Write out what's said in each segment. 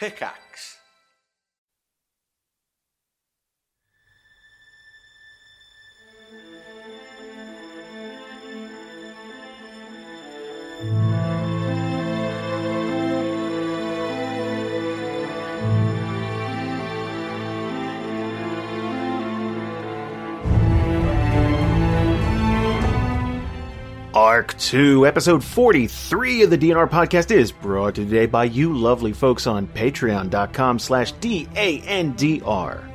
Pickaxe. 2, episode 43 of the D&R podcast is brought to you today by you lovely folks on patreon.com slash D-A-N-D-R.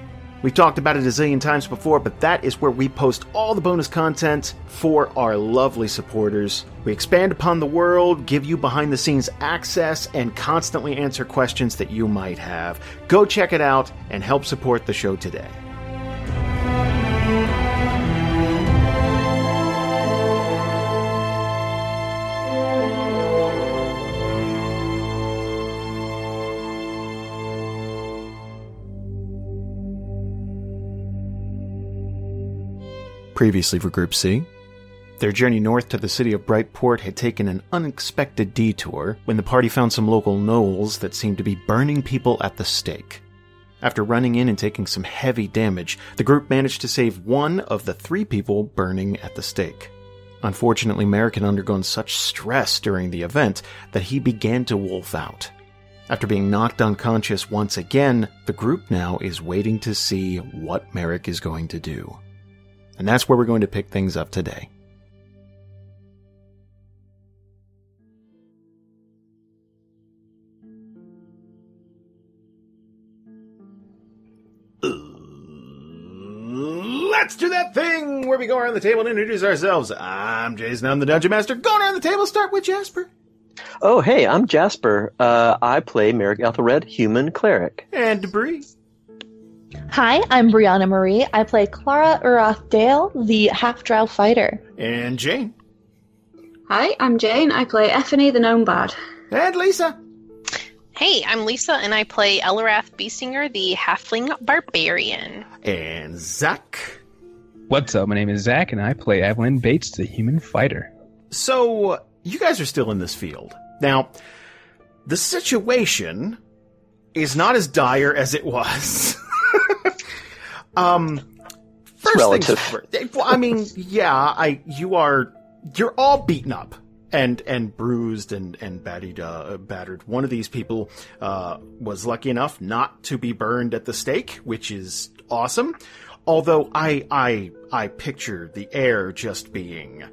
We've talked about it a zillion times before, but that is where we post all the bonus content for our lovely supporters. We expand upon the world, give you behind the scenes access, and constantly answer questions that you might have. Go check it out and help support the show today. Previously for Group C, their journey north to the city of Brightport had taken an unexpected detour when the party found some local gnolls that seemed to be burning people at the stake. After running in and taking some heavy damage, the group managed to save one of the three people burning at the stake. Unfortunately, Marrek had undergone such stress during the event that he began to wolf out. After being knocked unconscious once again, the group now is waiting to see what Marrek is going to do. And that's where we're going to pick things up today. Let's do that thing where we go around the table and introduce ourselves. I'm Jason, I'm the Dungeon Master. Going around the table, start with Jasper. Oh, hey, I'm Jasper. Uh, I play Marrek Ethelred, human cleric. And Debris. Hi, I'm Brianna Marie. I play Klara Urathdale, the half drow fighter. And Jane. Hi, I'm Jane. I play Ephany the Gnome Bard. And Lisa. Hey, I'm Lisa, and I play Eliwrath Beasinger, the Halfling Barbarian. And Zach. What's up? My name is Zach, and I play Avalan Bates, the human fighter. So, you guys are still in this field. Now, the situation is not as dire as it was. um, first relative. things first. I mean, yeah, I you are you're all beaten up and and bruised and and battered. Uh, battered. One of these people uh, was lucky enough not to be burned at the stake, which is awesome. Although I I I picture the air just being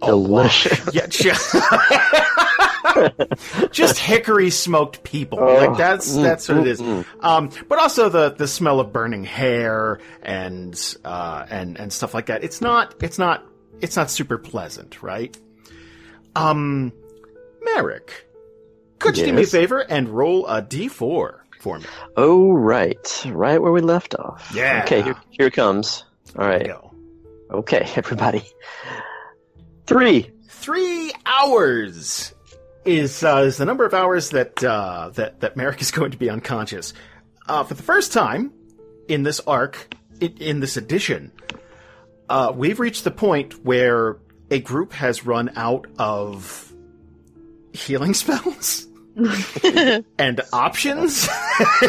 Delicious. yeah, just, just hickory smoked people. Oh, like that's mm, that's what it mm, is. mm. Um, but also the the smell of burning hair and uh, and and stuff like that. It's not it's not it's not super pleasant, right? Um, Marrek, could you do me a favor and roll a d four for me? Oh, right. Right where we left off. Yeah. Okay, here, here it comes. All right. Go. Okay, everybody. Three. Three hours is uh, is the number of hours that uh, that that Marrek is going to be unconscious. Uh, for the first time in this arc, in, in this edition, uh, we've reached the point where a group has run out of healing spells and options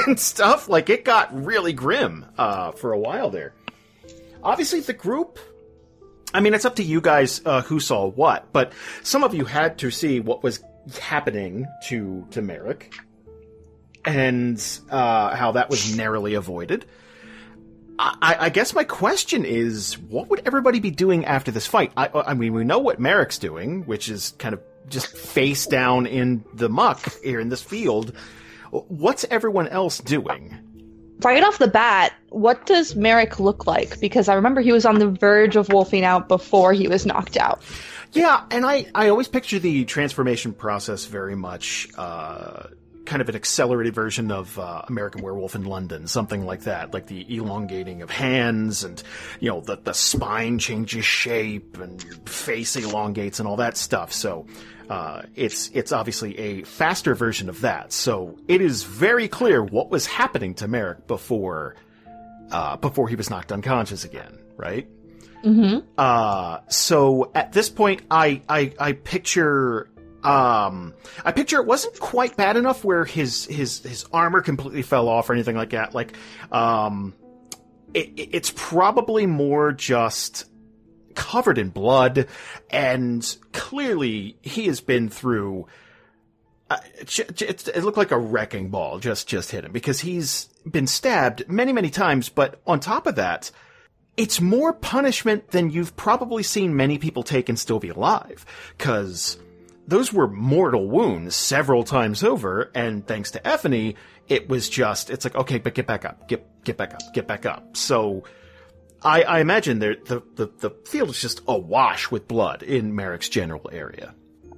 and stuff. Like it got really grim uh, for a while there. Obviously, the group I mean, it's up to you guys uh, who saw what, but some of you had to see what was happening to to Marrek, and uh, how that was narrowly avoided. I, I guess my question is, what would everybody be doing after this fight? I, I mean, we know what Marrek's doing, which is kind of just face down in the muck here in this field. What's everyone else doing? Right off the bat, what does Marrek look like? Because I remember he was on the verge of wolfing out before he was knocked out. Yeah, and I, I always picture the transformation process very much uh, kind of an accelerated version of uh, American Werewolf in London, something like that, like the elongating of hands and you know the the spine changes shape and your face elongates and all that stuff. So uh, it's it's obviously a faster version of that. So it is very clear what was happening to Marrek before uh, before he was knocked unconscious again, right? Mm-hmm. Uh, so at this point, I, I, I picture Um, I picture it wasn't quite bad enough where his his his armor completely fell off or anything like that. Like, um, it, it- it's probably more just covered in blood, and clearly he has been through. Uh, it looked like a wrecking ball just just hit him because he's been stabbed many many times. But on top of that, it's more punishment than you've probably seen many people take and still be alive. Cause those were mortal wounds several times over, and thanks to Ephany, it was just, it's like, okay, but get back up, get, get back up, get back up. So, I, I imagine there, the, the, the field is just awash with blood in Marrek's general area.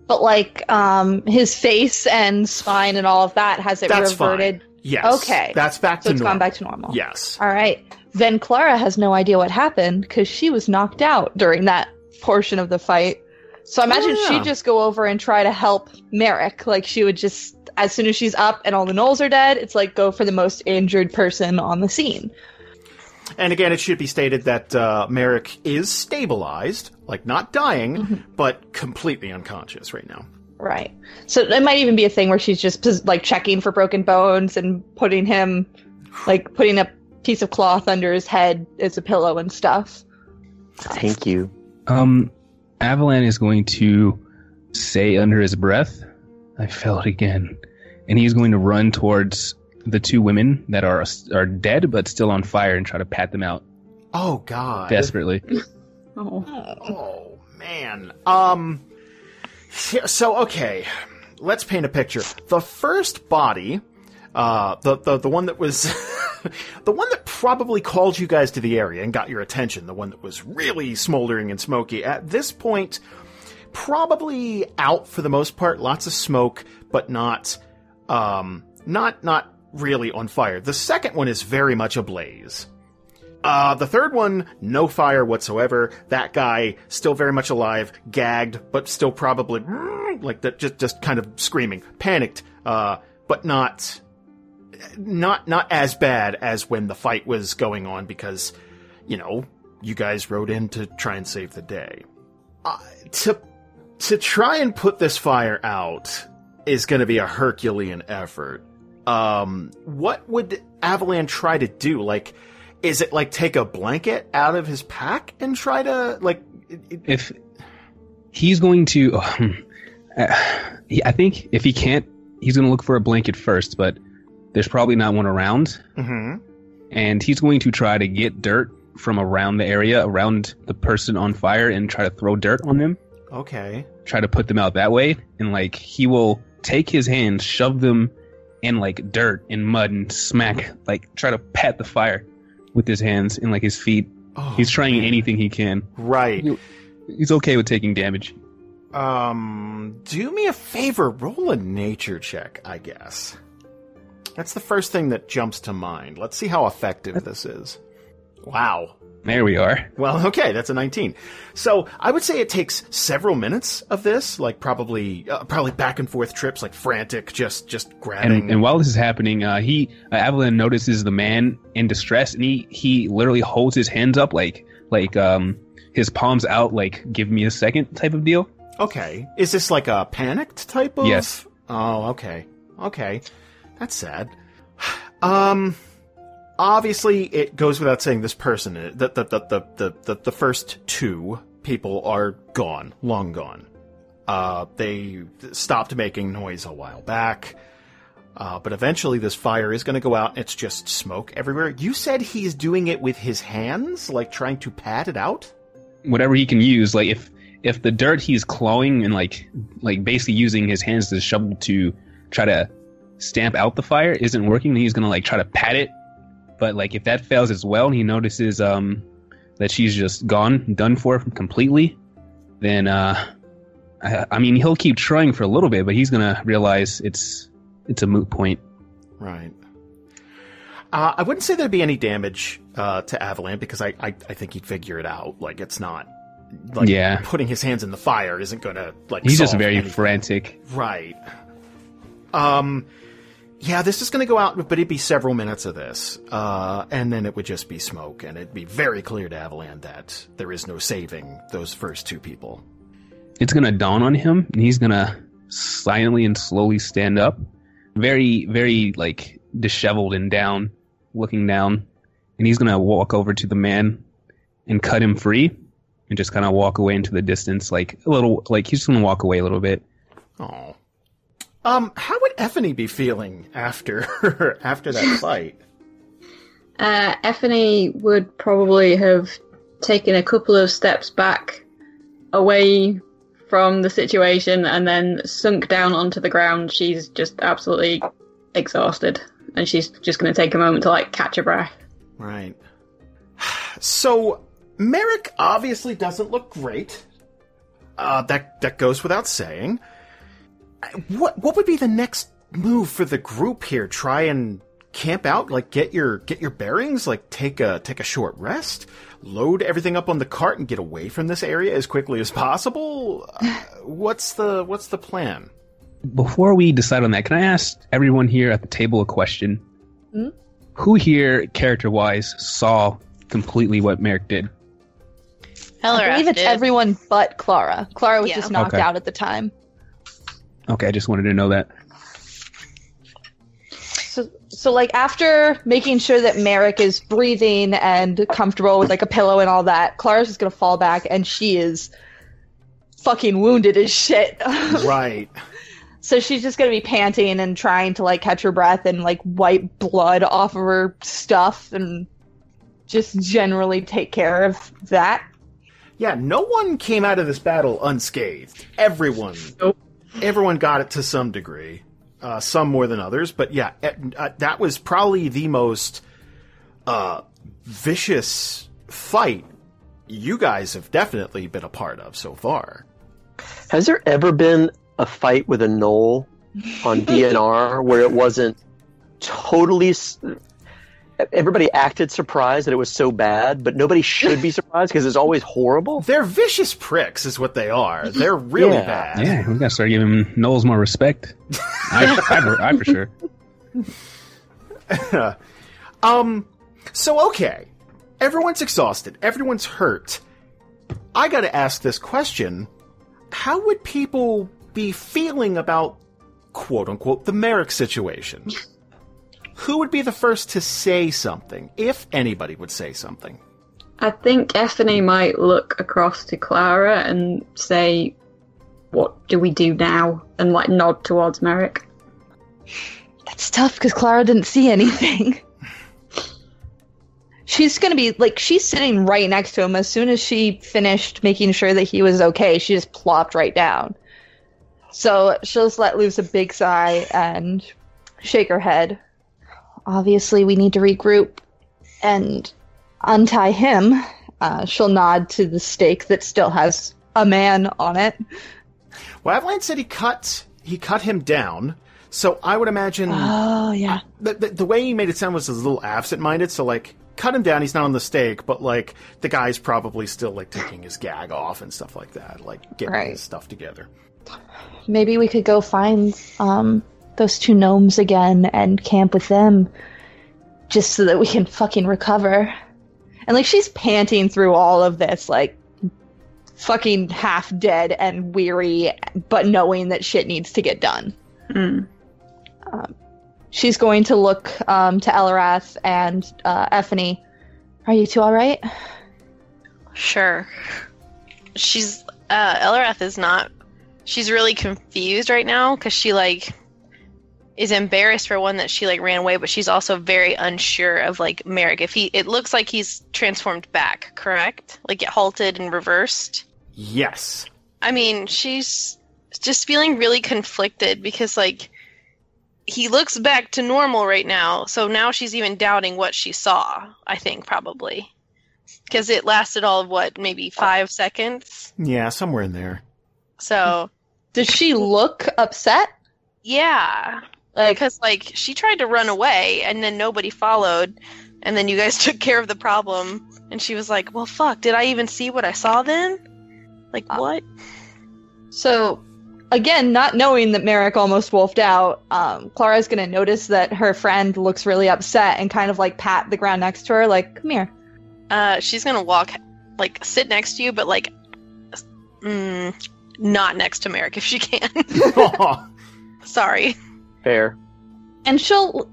But like um his face and spine and all of that has it That's reverted. fine. Yes. Okay. That's back So to it's normal. gone back to normal. Yes. All right. Then Klara has no idea what happened because she was knocked out during that portion of the fight. So I imagine yeah. she'd just go over and try to help Marrek. Like she would just, as soon as she's up and all the gnolls are dead, it's like go for the most injured person on the scene. And again, it should be stated that uh, Marrek is stabilized, like not dying, Mm-hmm. but completely unconscious right now. Right. So it might even be a thing where she's just like checking for broken bones and putting him, like putting a piece of cloth under his head as a pillow and stuff. Thank you. Um, Avalan is going to say under his breath, "I fell it again," and he's going to run towards the two women that are are dead but still on fire and try to pat them out Oh God! desperately. Oh. Oh man. Um. So okay, let's paint a picture. The first body, uh, the the the one that was, the one that probably called you guys to the area and got your attention, the one that was really smoldering and smoky. At this point, probably out for the most part. Lots of smoke, but not, um, not not really on fire. The second one is very much ablaze. Uh, the third one, no fire whatsoever. That guy still very much alive, gagged, but still probably like that, just just kind of screaming, panicked, uh, but not not not as bad as when the fight was going on because you know you guys rode in to try and save the day. Uh, to to try and put this fire out is going to be a Herculean effort. Um, what would Avalan try to do? Like, is it like take a blanket out of his pack and try to like? it- If he's going to, um, I think if he can't, he's going to look for a blanket first. But there's probably not one around, Mhm. and he's going to try to get dirt from around the area, around the person on fire, and try to throw dirt on them. Okay. try to put them out that way and like he will take his hands shove them in like dirt and mud and smack like try to pat the fire with his hands and like his feet Oh, he's trying man. anything he can Right. he's okay with taking damage Um, do me a favor, roll a nature check, I guess. That's the first thing that jumps to mind. Let's see how effective this is. Wow. there we are Well, okay, that's a 19. So I would say it takes several minutes of this, like probably, uh, probably back and forth trips, like frantic, just, just grabbing. and, and while this is happening uh he uh, Avalan notices the man in distress and he he literally holds his hands up like like um his palms out like give me a second type of deal okay. Is this like a panicked type of? Yes. Oh, okay. Okay. That's sad. Um, obviously it goes without saying this person, the, the, the, the, the, the, the first two people are gone, long gone. Uh, they stopped making noise a while back. Uh, but eventually this fire is going to go out and it's just smoke everywhere. You said he's doing it with his hands, like trying to pat it out? whatever he can use like if if the dirt he's clawing and like like basically using his hands as a shovel to try to stamp out the fire isn't working then he's gonna like try to pat it but like if that fails as well and he notices um that she's just gone done for completely then uh I, I mean he'll keep trying for a little bit but he's gonna realize it's it's a moot point Right. Uh, I wouldn't say there'd be any damage uh, to Avalan because I, I I think he'd figure it out. Like it's not like Yeah. putting his hands in the fire isn't gonna like he's just very anything. frantic right. Um, yeah, this is gonna go out, but it'd be several minutes of this, uh, and then it would just be smoke, and it'd be very clear to Avalan that there is no saving those first two people. it's gonna dawn on him and he's gonna silently and slowly stand up, very, very like disheveled and down, looking down, and he's gonna walk over to the man and cut him free, and just kind of walk away into the distance, like a little, like he's just gonna walk away a little bit. Oh. Um, how would Ephany be feeling after after that fight? Uh, Ephany would probably have taken a couple of steps back away from the situation and then sunk down onto the ground. She's just absolutely exhausted and she's just going to take a moment to like catch her breath. Right. So Marrek obviously doesn't look great. Uh, that that goes without saying. What what would be the next move for the group here? Try and camp out, like get your get your bearings, like take a take a short rest, load everything up on the cart, and get away from this area as quickly as possible. Uh, what's the what's the plan? Before we decide on that, can I ask everyone here at the table a question? Hmm? Who here, character wise, saw completely what Marrek did? I believe it's did. everyone but Klara. Klara was Yeah. just knocked Okay. out at the time. Okay, I just wanted to know that. So, so like after making sure that Marrek is breathing and comfortable with like a pillow and all that, Klara's just gonna fall back and she is fucking wounded as shit. right. so she's just gonna be panting and trying to like catch her breath and like wipe blood off of her stuff and just generally take care of that. Yeah, no one came out of this battle unscathed. Everyone, Nope. Everyone got it to some degree. Uh, some more than others, but yeah, eh, uh, that was probably the most uh, vicious fight you guys have definitely been a part of so far. Has there ever been a fight with a gnoll on D&R where it wasn't totally. S- Everybody acted surprised that it was so bad, but nobody should be surprised because it's always horrible. They're vicious pricks, is what they are. They're really Yeah. bad. Yeah, we gotta start giving gnolls more respect. I, I, for- I for sure. Um, so okay, everyone's exhausted, everyone's hurt. I gotta ask this question: How would people be feeling about "quote unquote" the Marrek situation? Who would be the first to say something, if anybody would say something? I think Ephany might look across to Klara and say, What do we do now? And like nod towards Marrek. That's tough because Klara didn't see anything. she's gonna be like she's sitting right next to him as soon as she finished making sure that he was okay. She just plopped right down. So she'll just let loose a big sigh and shake her head. Obviously, we need to regroup and untie him. Uh, she'll nod to the stake that still has a man on it. Well, Avalanche said he cut he cut him down, so I would imagine Oh yeah. the, the, the way he made it sound was a little absent-minded. So like, cut him down. He's not on the stake, but like the guy's probably still like taking his gag off and stuff like that, like getting Right. his stuff together. maybe we could go find um those two gnomes again and camp with them just so that we can fucking recover. And like she's panting through all of this like fucking half dead and weary but knowing that shit needs to get done. Mm. She's going to look um to Eliwrath and uh Ephany. Are you two all right? Sure. She's uh Eliwrath is not she's really confused right now cuz she like is embarrassed for one that she like ran away but she's also very unsure of like Marrek if he it looks like he's transformed back, correct? Like it halted and reversed. Yes. I mean, she's just feeling really conflicted because like he looks back to normal right now, so now she's even doubting what she saw, I think probably. Cuz it lasted all of what, maybe 5 seconds. Yeah, somewhere in there. So, Does she look upset? yeah, Like because like she tried to run away and then nobody followed and then you guys took care of the problem and she was like, "Well, fuck, did I even see what I saw then?" Like Uh, what? So, again, not knowing that Marrek almost wolfed out, um, Klara's going to notice that her friend looks really upset and kind of like pat the ground next to her, like, come here. Uh, she's gonna walk, like sit next to you, but like, mm, not next to Marrek if she can. Sorry. Fair. And she'll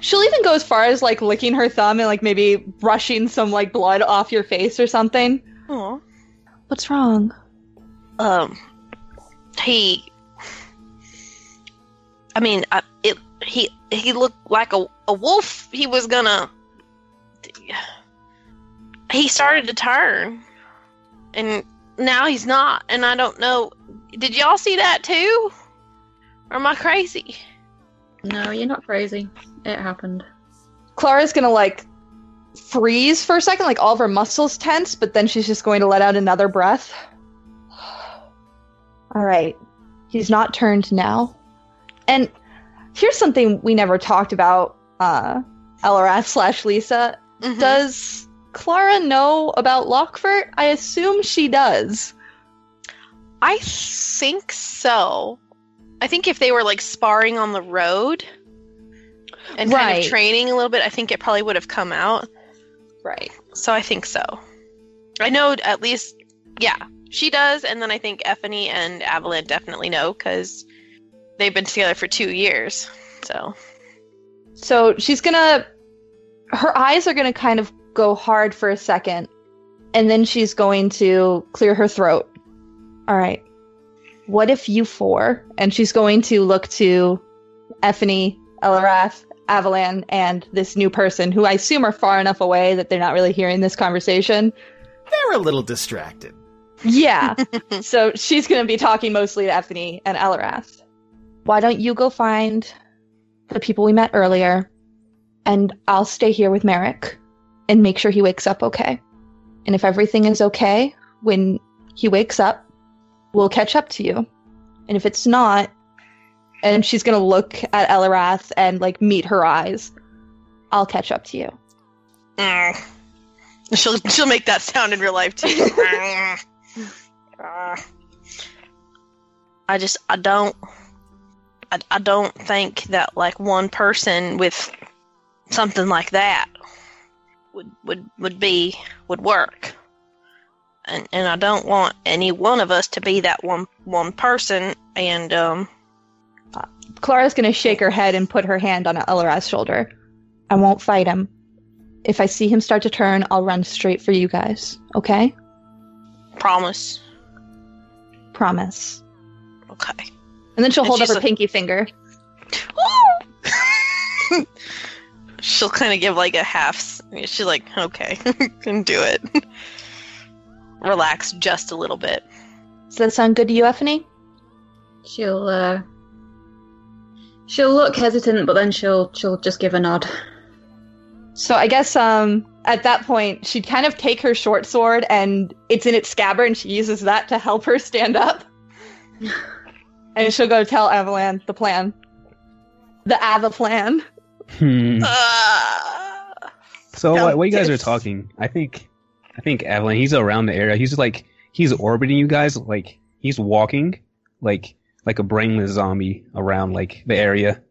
she'll even go as far as like licking her thumb and like maybe brushing some like blood off your face or something. Aw. What's wrong? Um, he. I mean, I, it. He he looked like a a wolf. He was gonna. He started to turn, and now he's not. And I don't know. Did y'all see that too? Or am I crazy? No, you're not crazy. It happened. Klara's gonna like freeze for a second, like all of her muscles tense, but then she's just going to let out another breath. All right, he's not turned now. And here's something we never talked about, uh, slash Lisa. Mhm. Does Klara know about Lockfort? I assume she does. I think so. I think if they were like sparring on the road and kind of training a little bit, I think it probably would have come out. Right. So I think so. I know at least, yeah, she does, and then I think Ephany and Avalan definitely know because they've been together for two years. So So she's gonna. Her eyes are gonna kind of go hard for a second, and then she's going to clear her throat. All right. What if you four? And she's going to look to Ephany, Eliwrath, Avalan, and this new person who I assume are far enough away that they're not really hearing this conversation. They're a little distracted. Yeah. so she's going to be talking mostly to Ephany and Eliwrath. Why don't you go find the people we met earlier, and I'll stay here with Marrek and make sure he wakes up okay. And if everything is okay when he wakes up, we'll catch up to you. And if it's not, and she's going to look at Eliwrath and like meet her eyes, I'll catch up to you. mm. she'll she'll make that sound in real life too. I just I don't I, I don't think that like one person with something like that would would would be would work. And and I don't want any one of us to be that one one person and um Klara's going to shake her head and put her hand on Eliwrath's shoulder. I won't fight him. If I see him start to turn, I'll run straight for you guys. Okay? promise. Promise. Okay. And then she'll And hold up her a- pinky finger. She'll kind of give like a half. She's like, okay, can do it. Relax just a little bit. Does that sound good to you, Ephany? She'll uh she'll look hesitant, but then she'll she'll just give a nod. So I guess um at that point she'd kind of take her short sword and it's in its scabbard and she uses that to help her stand up. and she'll go tell Avalan the plan. The Ava plan. Hmm. Uh, So Don't what, what you guys are talking? I think, I think Avalan. He's around the area. He's like he's orbiting you guys. Like he's walking, like like a brainless zombie around like the area.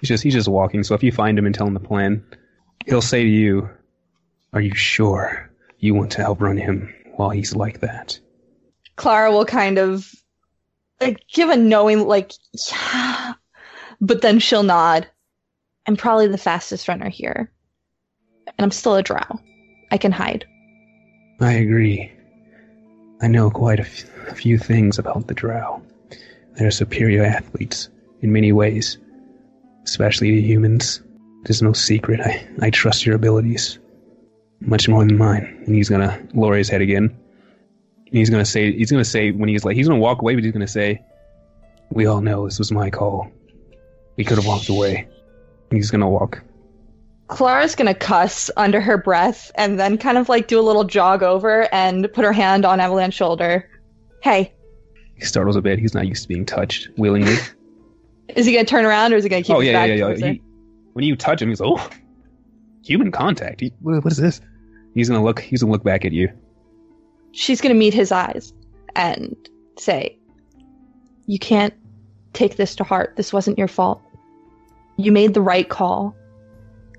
He's just he's just walking. So if you find him and tell him the plan, he'll say to you, "Are you sure you want to outrun him while he's like that?" Klara will kind of like give a knowing like yeah, but then she'll nod. I'm probably the fastest runner here, and I'm still a drow. I can hide. I agree. I know quite a, f- a few things about the Drow. They're superior athletes in many ways, especially to humans. It is no secret. I, I trust your abilities much more than mine. And he's gonna lower his head again. And he's gonna say, he's gonna say when he's like, he's gonna walk away, but he's gonna say, "We all know this was my call. We could have walked away." He's gonna walk. Klara's gonna cuss under her breath and then kind of like do a little jog over and put her hand on Avalan's shoulder. Hey, He startles a bit. He's not used to being touched willingly. is he gonna turn around or is he gonna keep oh his yeah, back yeah, yeah. towards? He, when you touch him, he's oh, human contact. He, what, what is this? He's gonna look. He's gonna look back at you. She's gonna meet his eyes and say, You can't take this to heart. This wasn't your fault. You made the right call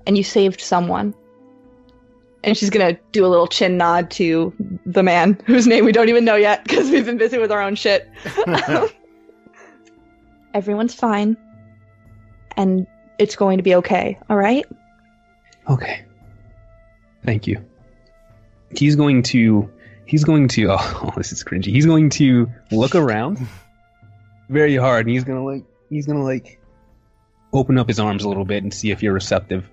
and you saved someone. and she's gonna do a little chin nod to the man whose name we don't even know yet because we've been busy with our own shit. Everyone's fine, and it's going to be okay. All right. Okay. Thank you. He's going to. He's going to. Oh, this is cringy. He's going to look around very hard, and he's gonna like. He's gonna like open up his arms a little bit and see if you're receptive.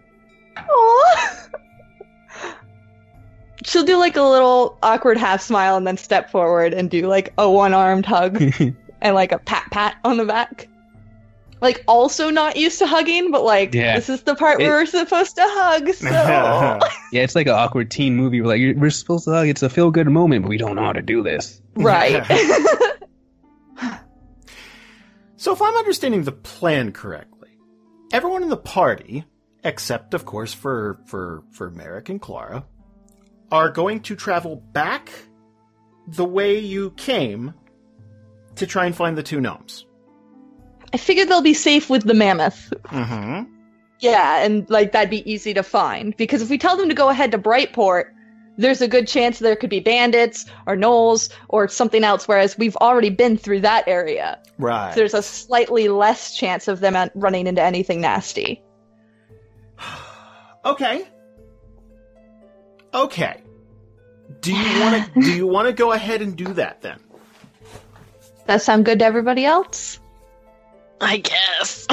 She'll do like a little awkward half smile and then step forward and do like a one armed hug and like a pat pat on the back. Like also not used to hugging, but like Yeah. this is the part It- where we're supposed to hug. So yeah, it's like an awkward teen movie. We're like we're supposed to hug. It's a feel good moment, but we don't know how to do this. right. So, if I'm understanding the plan correctly, everyone in the party, except of course for for for Marrek and Klara, are going to travel back the way you came to try and find the two gnomes. I figured they'll be safe with the mammoth. Mm-hmm. Yeah, and like that'd be easy to find because if we tell them to go ahead to Brightport, there's a good chance there could be bandits or gnolls or something else. Whereas we've already been through that area, Right. so there's a slightly less chance of them running into anything nasty. Okay. Okay. Do you want to? do you want to go ahead and do that then? That sound good to everybody else? I guess.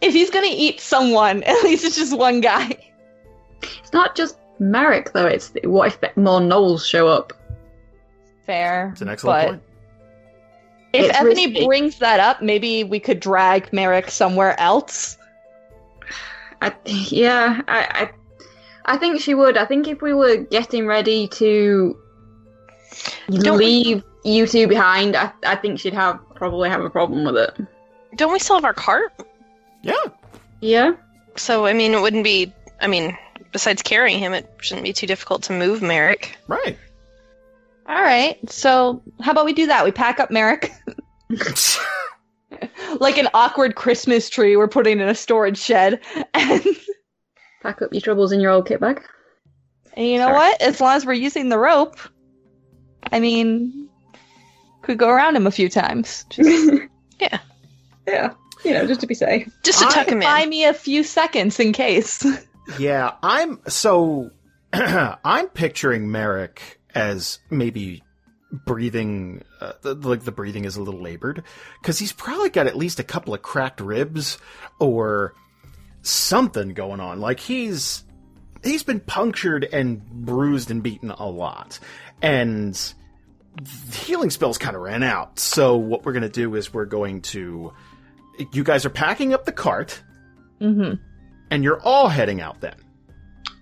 if he's gonna eat someone, at least it's just one guy. It's not just Marrek though. It's what if more gnolls show up? Fair. It's an excellent but point. If It's Ebony risky. brings that up, maybe we could drag Marrek somewhere else. I, yeah, I, I, I think she would. I think if we were getting ready to Don't we- leave you two behind, I, I think she'd have probably have a problem with it. Don't we still have our cart? Yeah. Yeah. So I mean, it wouldn't be. I mean, besides carrying him, it shouldn't be too difficult to move Marrek. Right. All right. So how about we do that? We pack up Marrek like an awkward Christmas tree we're putting in a storage shed, and, Pack up your troubles in your old kit bag. and you know Sure. what? As long as we're using the rope, I mean, could go around him a few times. Just Yeah, Yeah. You know, just to be safe. just to I- tuck him buy in. me a few seconds in case. Yeah, I'm so I'm picturing Marrek as maybe breathing uh, the- like the breathing is a little labored cuz he's probably got at least a couple of cracked ribs or something going on. Like he's he's been punctured and bruised and beaten a lot. And healing spells kind of ran out. So what we're going to do is we're going to you guys are packing up the cart hmm and you're all heading out then.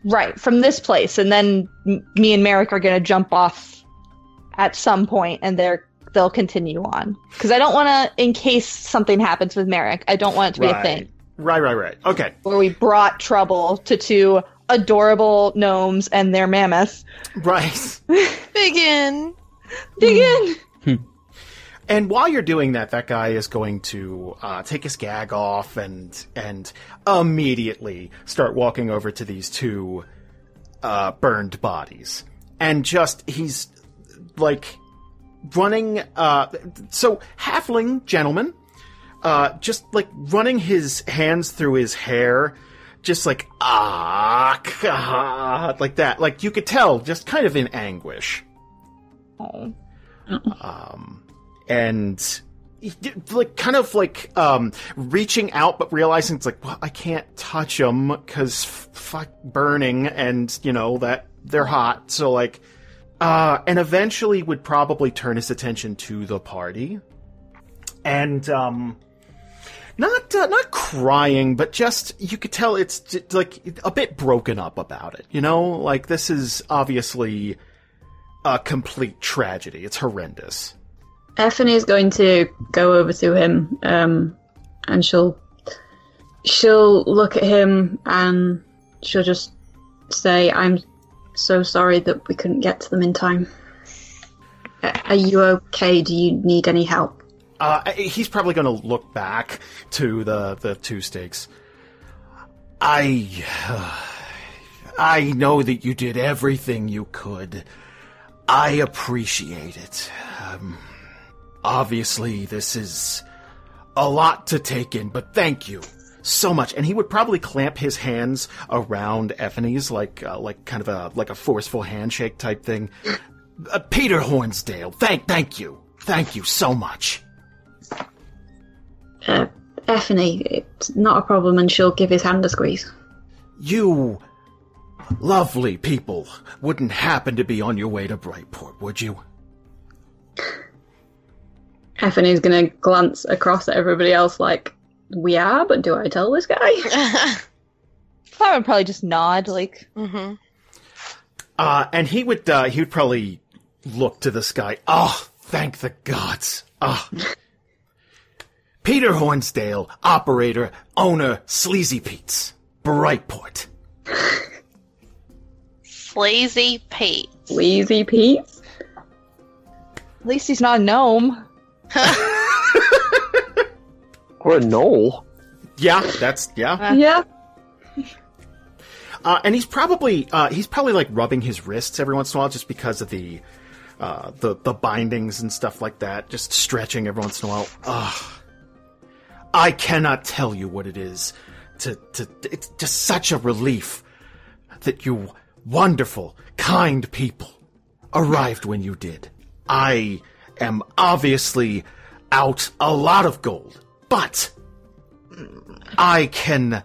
Right from this place, and then me and Marrek are gonna jump off at some point, and they're they'll continue on because I don't want to. In case something happens with Marrek, I don't want it to be a thing Right, right, right. Okay. where we brought trouble to two adorable gnomes and their mammoth. Right. Begin. Dig in. And while you're doing that, that guy is going to uh, take his gag off and and immediately start walking over to these two uh, burned bodies, and just he's like running. Uh, so halfling gentleman, uh, just like running his hands through his hair, just like ah, ah like that. Like you could tell, just kind of in anguish. Oh. um, and like kind of like um, reaching out, but realizing it's like, well, I can't touch them because fuck burning, and you know that they're hot. So like, uh, and eventually would probably turn his attention to the party, and um. Not uh, not crying, but just you could tell it's like a bit broken up about it. You know, like this is obviously a complete tragedy. It's horrendous. Ephany is going to go over to him, um, and she'll she'll look at him and she'll just say, "I'm so sorry that we couldn't get to them in time. Are you okay? Do you need any help?" Uh, he's probably going to look back to the the two stakes. I I know that you did everything you could. I appreciate it. Um, obviously, this is a lot to take in, but thank you so much. And he would probably clamp his hands around Effie's like, uh, like kind of a like a forceful handshake type thing. Uh, Peter Hornsdale, thank, thank you, thank you so much. Uh, Effie, it's not a problem, and she'll give his hand a squeeze. You lovely people wouldn't happen to be on your way to Brightport, would you? Effie's gonna glance across at everybody else like, we are, but do I tell this guy? Klara would probably just nod, like, hmm Uh, and he would, uh, he would probably look to the sky. Oh, thank the gods. Ah. Peter Hornsdale, operator, owner, Sleazy Pete's, Brightport. Sleazy Pete. Sleazy Pete? at least he's not a gnome. Or a gnoll. Yeah, that's, yeah. Yeah. Uh, and he's probably, uh, he's probably like rubbing his wrists every once in a while just because of the, uh, the, the bindings and stuff like that, just stretching every once in a while. Ugh. I cannot tell you what it is to, to, it's just such a relief that you wonderful, kind people arrived when you did. I am obviously out a lot of gold, but I can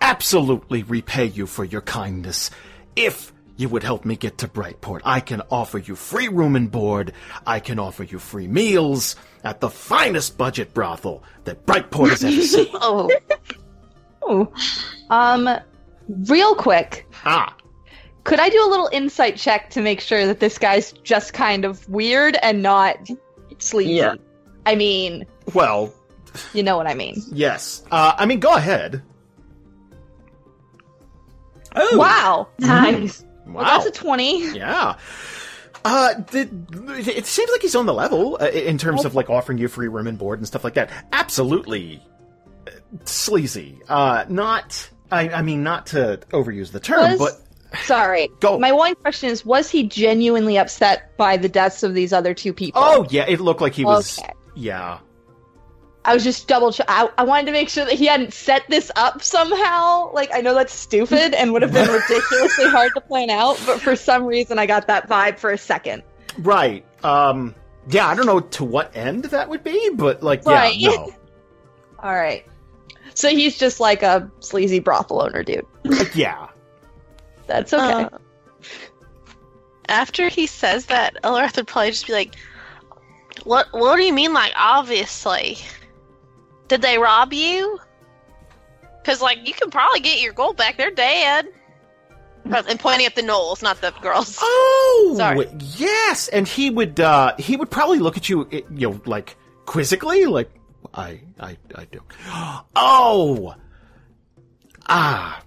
absolutely repay you for your kindness if you would help me get to Brightport. I can offer you free room and board. I can offer you free meals at the finest budget brothel that Brightport has ever seen. Oh, Ooh. Um, real quick, ah, could I do a little insight check to make sure that this guy's just kind of weird and not sleepy? Yeah. I mean, well, you know what I mean. yes. Uh, I mean, go ahead. Oh, Wow. Nice. Wow. Well, that's a 20. Yeah. Uh, the, it seems like he's on the level uh, in terms of like offering you free room and board and stuff like that. Absolutely uh, sleazy. Uh, not, I, I mean, not to overuse the term, Was- but Sorry. Go. My one question is was he genuinely upset by the deaths of these other two people? oh yeah, it looked like he was. Okay. Yeah. I was just double check. I, I wanted to make sure that he hadn't set this up somehow. Like, I know that's stupid and would have been ridiculously hard to plan out, but for some reason I got that vibe for a second. Right. Um. Yeah, I don't know to what end that would be, but like, Right. yeah, no. All right. So he's just like a sleazy brothel owner dude. Yeah. That's okay. Uh, after he says that, Eliwrath would probably just be like, "What? What do you mean? Like, obviously, did they rob you? Because like, you can probably get your gold back. They're dead." And pointing at the gnolls, not the girls. Oh, Sorry. yes, and he would uh he would probably look at you, eh, you know, like quizzically, like I I I do. Oh, ah,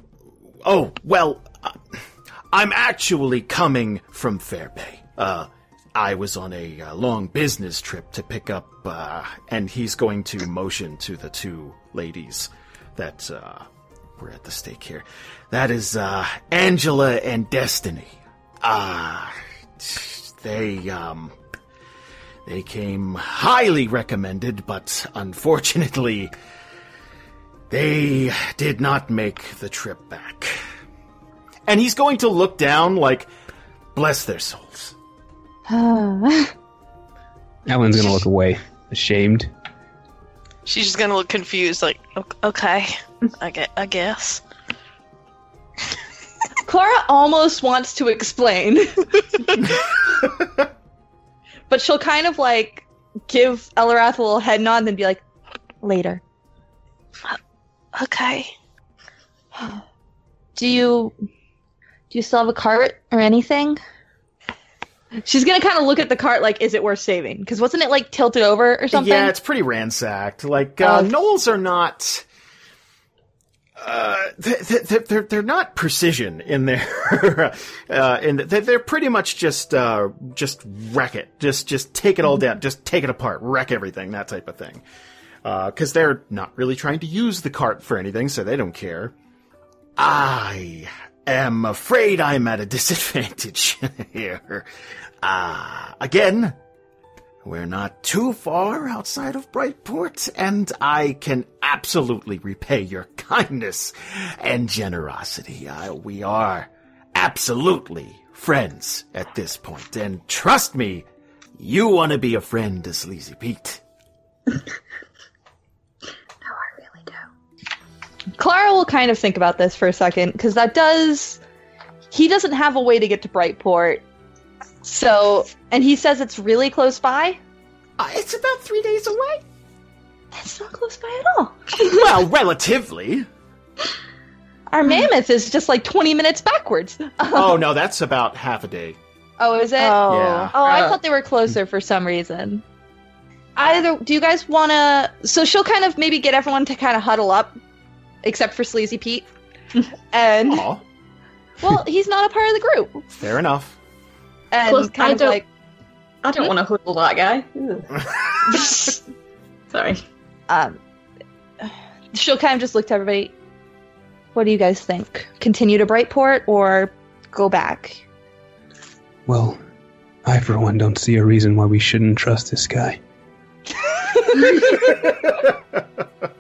oh well, uh, I'm actually coming from Fairbay. Uh, I was on a uh, long business trip to pick up, uh, and he's going to motion to the two ladies that uh, were at the stake here. That is uh, Angela and Destiny. Ah, they um, they came highly recommended, but unfortunately, they did not make the trip back. And he's going to look down like, bless their souls. Ellen's gonna look away, ashamed. She's just gonna look confused, like, "Okay, I get, I guess." Klara almost wants to explain. but she'll kind of like give Eliwrath a little head nod and then be like, later. Okay. Do you do you still have a cart or anything? She's gonna kind of look at the cart like, is it worth saving? Because wasn't it like tilted over or something? Yeah, it's pretty ransacked. Like uh, Um, Gnolls are not. Uh, th- th- they're they're not precision in their, uh, and they're, they're pretty much just uh, just wreck it, just just take it all down, just take it apart, wreck everything, that type of thing. Because they're not really trying to use the cart for anything, so they don't care. I am afraid I'm at a disadvantage here. Ah, again, we're not too far outside of Brightport, and I can absolutely repay your kindness and generosity. Uh, we are absolutely friends at this point, and trust me, you want to be a friend to Sleazy Pete. No, I really don't. Klara will kind of think about this for a second because that does. He doesn't have a way to get to Brightport, so and he says it's really close by. Uh, it's about three days away. That's not close by at all. well, relatively. Our mammoth is just like twenty minutes backwards. Oh no, that's about half a day. Oh, is it? Oh. Yeah. Oh, I Uh. thought they were closer for some reason. Either do you guys want to? So she'll kind of maybe get everyone to kind of huddle up, except for Sleazy Pete, and Aw, well, he's not a part of the group, fair enough. and Plus, kind I of don't- like I don't want to huddle that guy. Sorry. um, she'll kind of just look to everybody. What do you guys think? Continue to Brightport or go back? Well, I for one don't see a reason why we shouldn't trust this guy.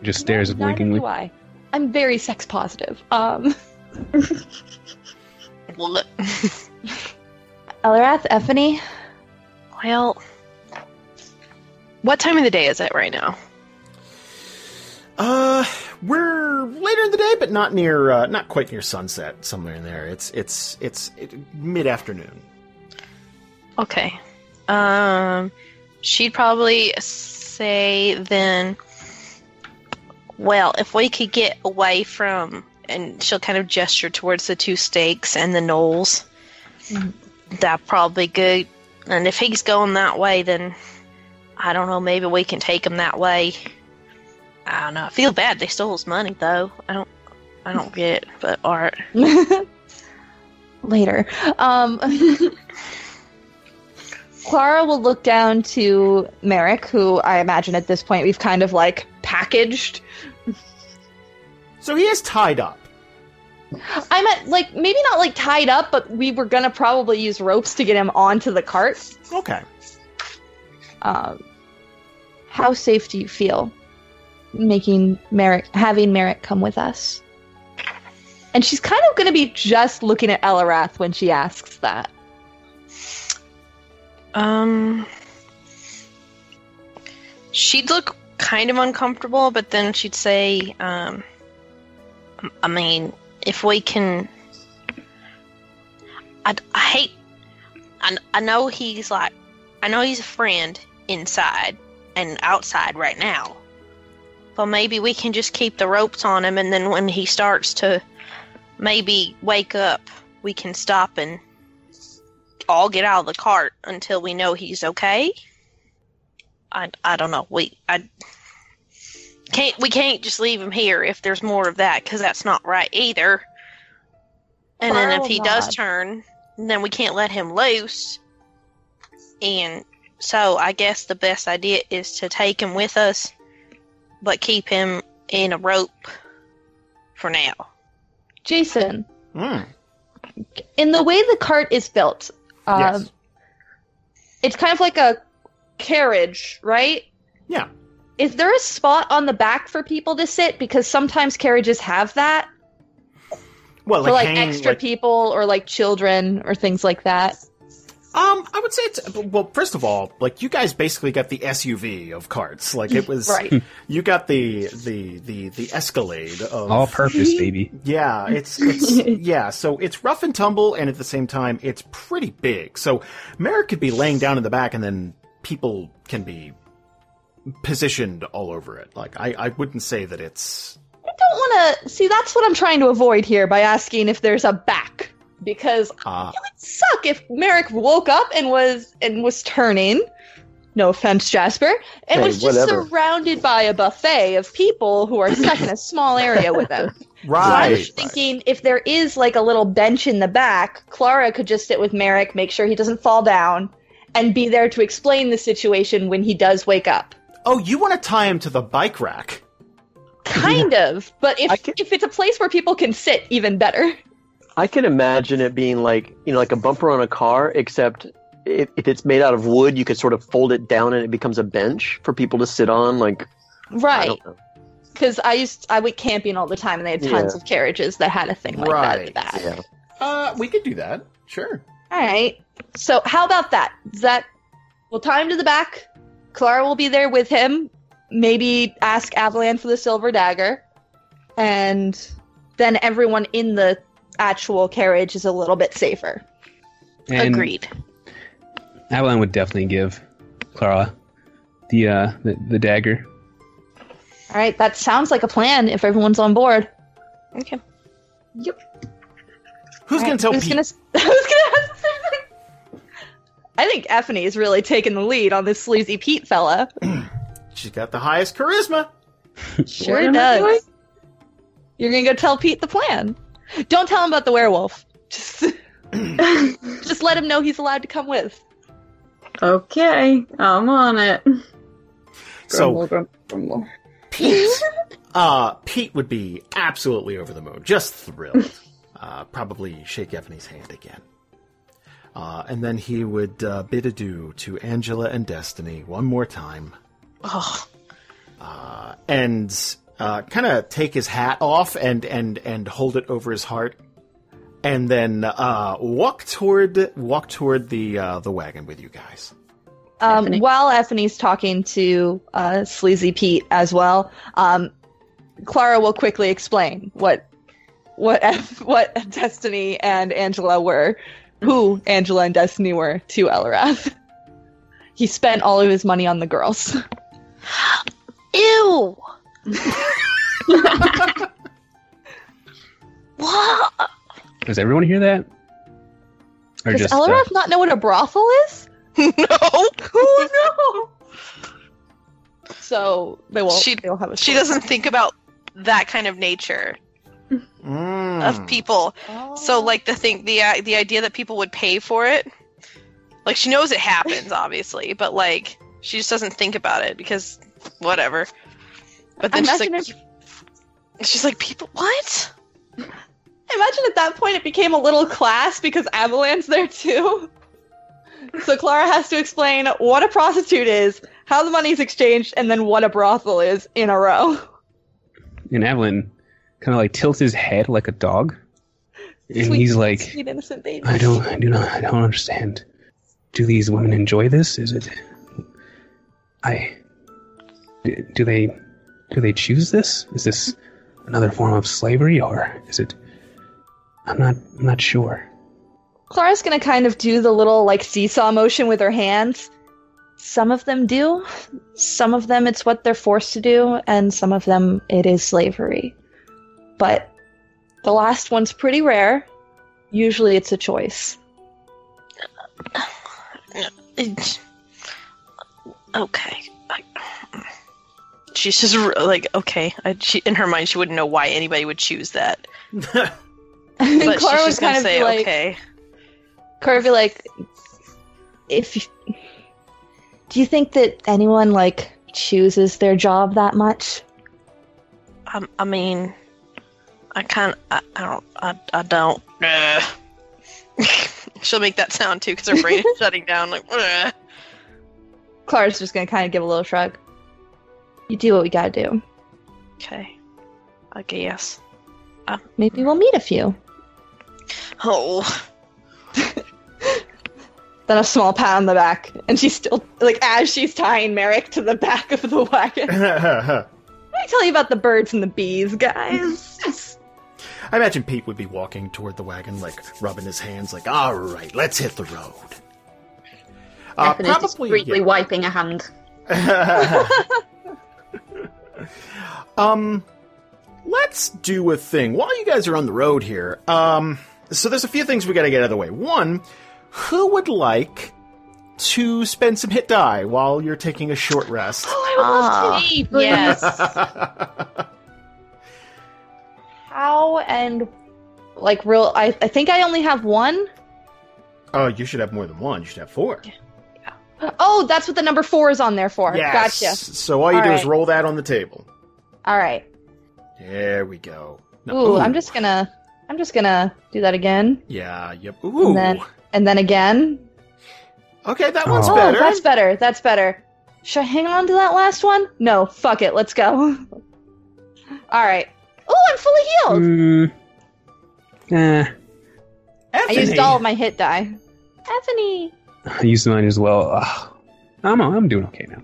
Just stares Neither blinkingly. do I. I'm very sex positive. Um, Well, look- Eliwrath, Ephany, well, what time of the day is it right now? Uh, we're later in the day, but not near, uh, not quite near sunset. Somewhere in there. It's it's it's it, mid afternoon. Okay. Um, she'd probably say then, well, if we could get away from, and she'll kind of gesture towards the two stakes and the gnolls, Mhm. that probably good. And if he's going that way, then I don't know. Maybe we can take him that way. I don't know. I feel bad they stole his money though. I don't. I don't get it. But art. later. Um, Klara will look down to Marrek, who I imagine at this point we've kind of like packaged. So he is tied up. I meant like maybe not like tied up, but we were gonna probably use ropes to get him onto the cart. Okay. Um, how safe do you feel making Marrek having Marrek come with us? And she's kind of going to be just looking at Eliwrath when she asks that. Um, she'd look kind of uncomfortable, but then she'd say, um, I mean, if we can, I, I hate, I, I know he's like, I know he's a friend inside and outside right now, but maybe we can just keep the ropes on him, and then when he starts to maybe wake up, we can stop and all get out of the cart until we know he's okay. I, I don't know. We I can't we can't just leave him here if there's more of that because that's not right either. And then if he does turn, then we can't let him loose. And so I guess the best idea is to take him with us, but keep him in a rope for now. Jason, Hmm. in the way the cart is built, um, Yes. it's kind of like a carriage, right? Yeah. Is there a spot on the back for people to sit? Because sometimes carriages have that Well, for like hanging, extra like- people or like children or things like that. Um, I would say it's well. First of all, like you guys basically got the SUV of carts. Like it was, Right. You got the the the the Escalade of All purpose, baby. Yeah, it's it's yeah. So it's rough and tumble, and at the same time, it's pretty big. So Marrek could be laying down in the back, and then people can be positioned all over it. Like I, I wouldn't say that it's I don't want to see. That's what I'm trying to avoid here by asking if there's a back, because uh it would suck if Marrek woke up and was and was turning. No offense, Jasper, and Hey, was just whatever. surrounded by a buffet of people who are stuck in a small area with him. So I right. was thinking if there is like a little bench in the back, Klara could just sit with Marrek, make sure he doesn't fall down, and be there to explain the situation when he does wake up. Oh, you want to tie him to the bike rack? Kind of, but if can- if it's a place where people can sit, even better. I can imagine it being like you know, like a bumper on a car, except if, if it's made out of wood, you could sort of fold it down and it becomes a bench for people to sit on. Like Right. Because I used I went camping all the time, and they had tons Yeah. of carriages that had a thing like that in the Right. back. Yeah. Uh, we could do that. Sure. All right. So how about that? Is that we'll tie him to the back. Klara will be there with him. Maybe ask Avalan for the silver dagger, and then everyone in the actual carriage is a little bit safer. And Agreed. Avalan would definitely give Klara the uh the, the dagger. All right. That sounds like a plan. If everyone's on board. Okay. Yep. Who's All gonna tell who's Pete? Gonna, who's gonna I think Ephany is really taking the lead on this sleazy Pete fella. She's got the highest charisma. Sure What am I doing? does. You're gonna go tell Pete the plan. Don't tell him about the werewolf. Just, just let him know he's allowed to come with. Okay, I'm on it. So Grumble, grumble, grumble. Pete, uh, Pete would be absolutely over the moon, just thrilled. Uh, probably shake Ephany's hand again. Uh, and then he would uh, bid adieu to Angela and Destiny one more time, Oh, uh, and uh, kind of take his hat off and and and hold it over his heart, and then uh, walk toward walk toward the uh, the wagon with you guys. Um, Ephany. while Ephany's talking to uh, Sleazy Pete as well, um, Klara will quickly explain what what F- what Destiny and Angela were, who Angela and Destiny were to Eliwrath. He spent all of his money on the girls. ew. what? Does everyone hear that? Or Does just uh, not know what a brothel is? no. Oh no! So they won't. She- they'll have a. She doesn't think about that kind of nature Mm. of people. Oh. So like the thing, the uh, the idea that people would pay for it, like she knows it happens, obviously, but like she just doesn't think about it because whatever. But then she's Imagine like, she's like, people, what? Imagine at that point it became a little class because Avalan's there too. So Klara has to explain what a prostitute is, how the money's exchanged, and then what a brothel is in a row. and Avalan kind of like tilts his head like a dog, and Sweet- he's like, sweet innocent baby. I don't, I do not, I don't understand. Do these women enjoy this? Is it? I. Do, do they, do they choose this? Is this another form of slavery, or is it? I'm not, I'm not sure. Klara's gonna kind of do the little like seesaw motion with her hands. Some of them do, some of them it's what they're forced to do, and some of them it is slavery. But the last one's pretty rare. Usually it's a choice. Okay. I, she's just like, okay. I, she, in her mind, she wouldn't know why anybody would choose that. And But Klara she's would kind of say, like, okay. Klara would be like, if you- do you think that anyone like chooses their job that much? Um, I mean, I kind I, I don't, I, I don't. Ugh. She'll make that sound too because her brain is shutting down. Like, ugh. Klara's just gonna kind of give a little shrug. You do what we gotta do. okay, I guess. Um, Maybe we'll meet a few. Oh, Then a small pat on the back, and she's still like as she's tying Marrek to the back of the wagon. Let me tell you about the birds and the bees, guys. I imagine Pete would be walking toward the wagon, like rubbing his hands, like, "All right, let's hit the road." Uh, Effin is discreetly yeah. wiping a hand. um, let's do a thing while you guys are on the road here. Um, so there's a few things we got to get out of the way. One, who would like to spend some hit die while you're taking a short rest? oh, I would love to. Ah, yes. How and like real? I I think I only have one. oh, you should have more than one. You should have four. Oh, that's what the number four is on there for. Yes. Gotcha. So all you All do is roll that on the table. All right. There we go. No- Ooh, I'm just gonna. I'm just gonna do that again, Yeah. Yep. Ooh. And then- and then again. okay, that one's Oh. Oh, better. that's better. That's better. Should I hang on to that last one? No, fuck it. Let's go. All right. Oh, I'm fully healed. Mm, eh, I used all of my hit die. Anthony. I used mine as well. Ugh. I'm I'm doing okay now.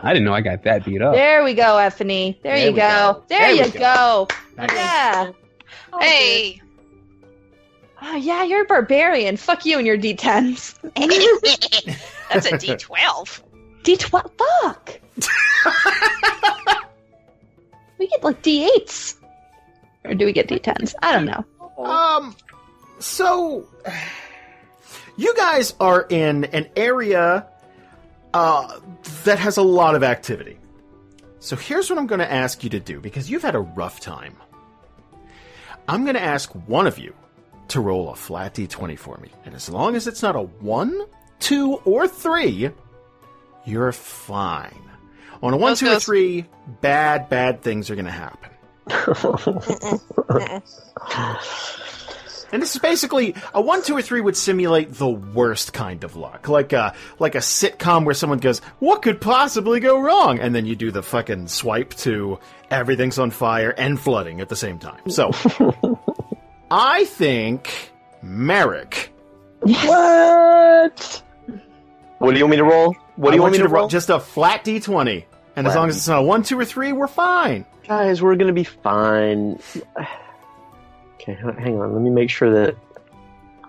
I didn't know I got that beat up. There we go, Ephany. There, There you go. go. There, There you go. go. Nice. Yeah. Hey, Oh, yeah, you're a barbarian. Fuck you and your D10s. that's a D12. D12. Fuck. we get like D8s. Or do we get D10s? I don't know. Um, so you guys are in an area uh, that has a lot of activity. So here's what I'm going to ask you to do because you've had a rough time. I'm going to ask one of you to roll a flat d20 for me, and as long as it's not a one, two, or three, you're fine. On a one, Those two, or goes- three, bad, bad things are going to happen. And this is basically a one, two, or three would simulate the worst kind of luck, like a like a sitcom where someone goes, "What could possibly go wrong?" and then you do the fucking swipe to everything's on fire and flooding at the same time. So, I think Marrek. what? What do you want me to roll? What do you want me to roll? Just a flat d20, and as long as it's not a one, two, or three, we're fine. Guys, we're gonna be fine. Okay, hang on. Let me make sure that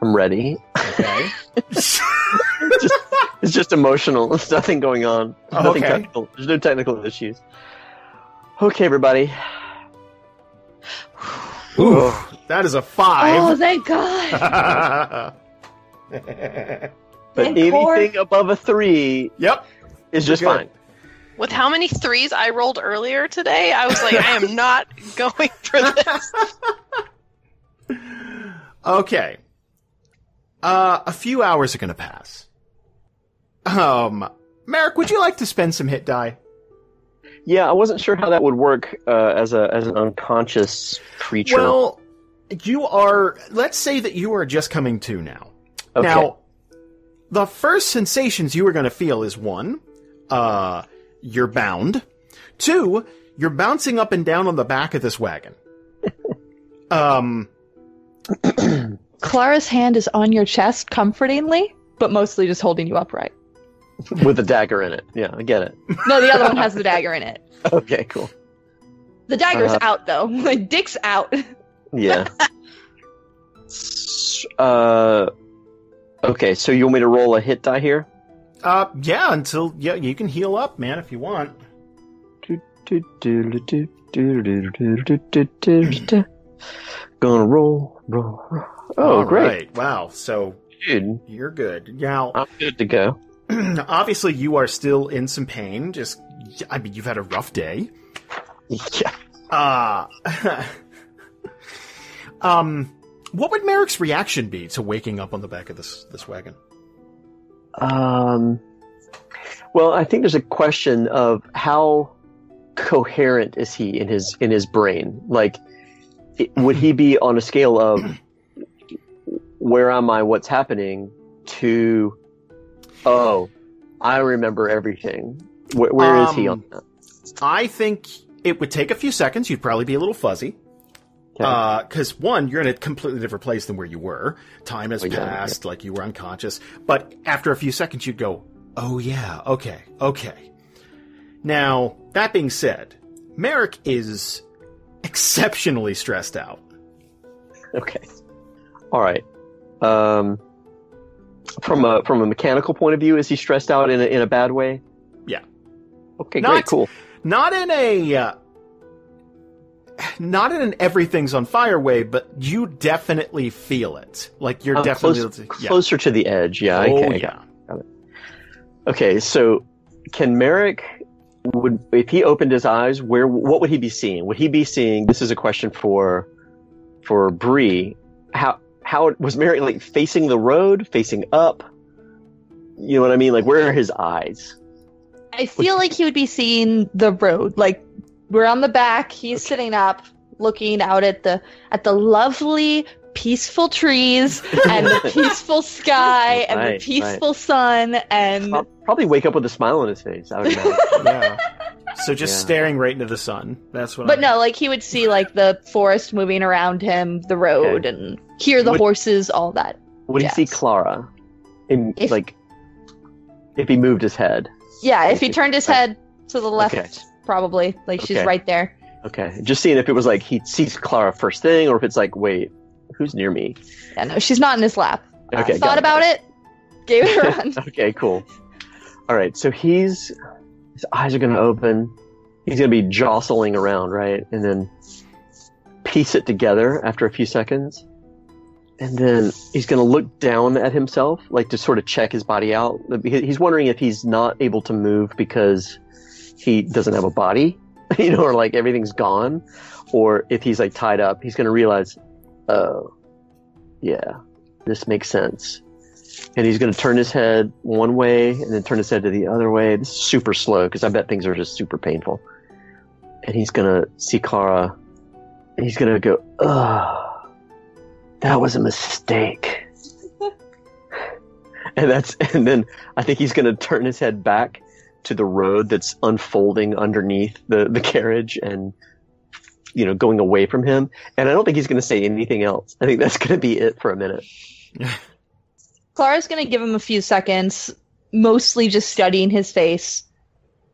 I'm ready. Okay. just, it's just emotional. There's nothing going on. There's oh, nothing Okay. technical. There's no technical issues. Okay, everybody. Ooh, that is a Oh, five. thank God. But And core- anything above a three yep. is just Good. fine. With how many threes I rolled earlier today, I was like, I am not going for this. Okay. Uh, a few hours are going to pass. Um, Marrek, would you like to spend some hit die? Yeah, I wasn't sure how that would work uh, as a as an unconscious creature. Well, you are. Let's say that you are just coming to now. okay. Now, the first sensations you are going to feel is one, uh, you're bound. Two, you're bouncing up and down on the back of this wagon. um, Klara's hand is on your chest comfortingly, but mostly just holding you upright. with a dagger in it. Yeah, I get it. No, the other one has the dagger in it. Okay, cool. The dagger's Uh-huh. out though. Like dick's out. Yeah. Uh, okay, so you want me to roll a hit die here? uh, yeah, until yeah, you can heal up, man, if you want. Gonna roll, roll, roll. Oh, All great, right. Wow. So dude. you're good now. I'm good to go. obviously you are still in some pain. Just, I mean, you've had a rough day. Yeah. Uh, um, what would Marrek's reaction be to waking up on the back of this this wagon? Um. Well, I think there's a question of how coherent is he in his in his brain? Like, it, would he be on a scale of where am I? What's happening? To oh, I remember everything. Where, where is he on Um, that? I think it would take a few seconds. You'd probably be a little fuzzy. Okay. Because one, you're in a completely different place than where you were. Time has Oh, yeah, passed, like you were unconscious. But after a few seconds, you'd go, "Oh yeah, okay, okay." Now that being said, Marrek is exceptionally stressed out. Okay. All right. Um, from a from a mechanical point of view, is he stressed out in a, in a bad way? Yeah. Okay. Not- great. Cool. Not in a, uh, not in an everything's on fire way, but you definitely feel it. Like you're Uh, definitely close- yeah. closer to the edge. Yeah. Oh okay. yeah. Okay. So, can Marrek would if he opened his eyes, where what would he be seeing? Would he be seeing? This is a question for for Bri. How how was Marrek like facing the road, facing up? You know what I mean? Like where are his eyes? I feel like he would be seeing the road. Like we're on the back, he's sitting up. looking out at the at the lovely peaceful trees and the peaceful sky and Right, the peaceful sun and I'll probably wake up with a smile on his face. I would imagine. Yeah. So just Yeah. staring right into the sun. That's what. but I'm- no like he would see like the forest moving around him the road Okay. and hear the Would- horses all that Would he see Klara? In If- like, if he moved his head. yeah if he Okay. turned his head to the left Okay. Probably like she's Okay. right there Okay, just seeing if it was like he sees Klara first thing, or if it's like, wait, who's near me? yeah no she's not in his lap Okay, thought got about it gave it a run Okay, cool. All right, so he's his eyes are gonna open. He's gonna be jostling around, right, and then piece it together after a few seconds, and then he's gonna look down at himself, like to sort of check his body out. He's wondering if he's not able to move because he doesn't have a body, you know, or like everything's gone, or if he's like tied up. He's gonna realize, oh, yeah, this makes sense and he's going to turn his head one way and then turn his head to the other way. This is super slow because I bet things are just super painful. And he's going to see Klara and he's going to go, "Ugh, that was a mistake." and that's and then I think he's going to turn his head back to the road that's unfolding underneath the the carriage and you know going away from him. And I don't think he's going to say anything else. I think that's going to be it for a minute. Klara's gonna give him a few seconds, mostly just studying his face,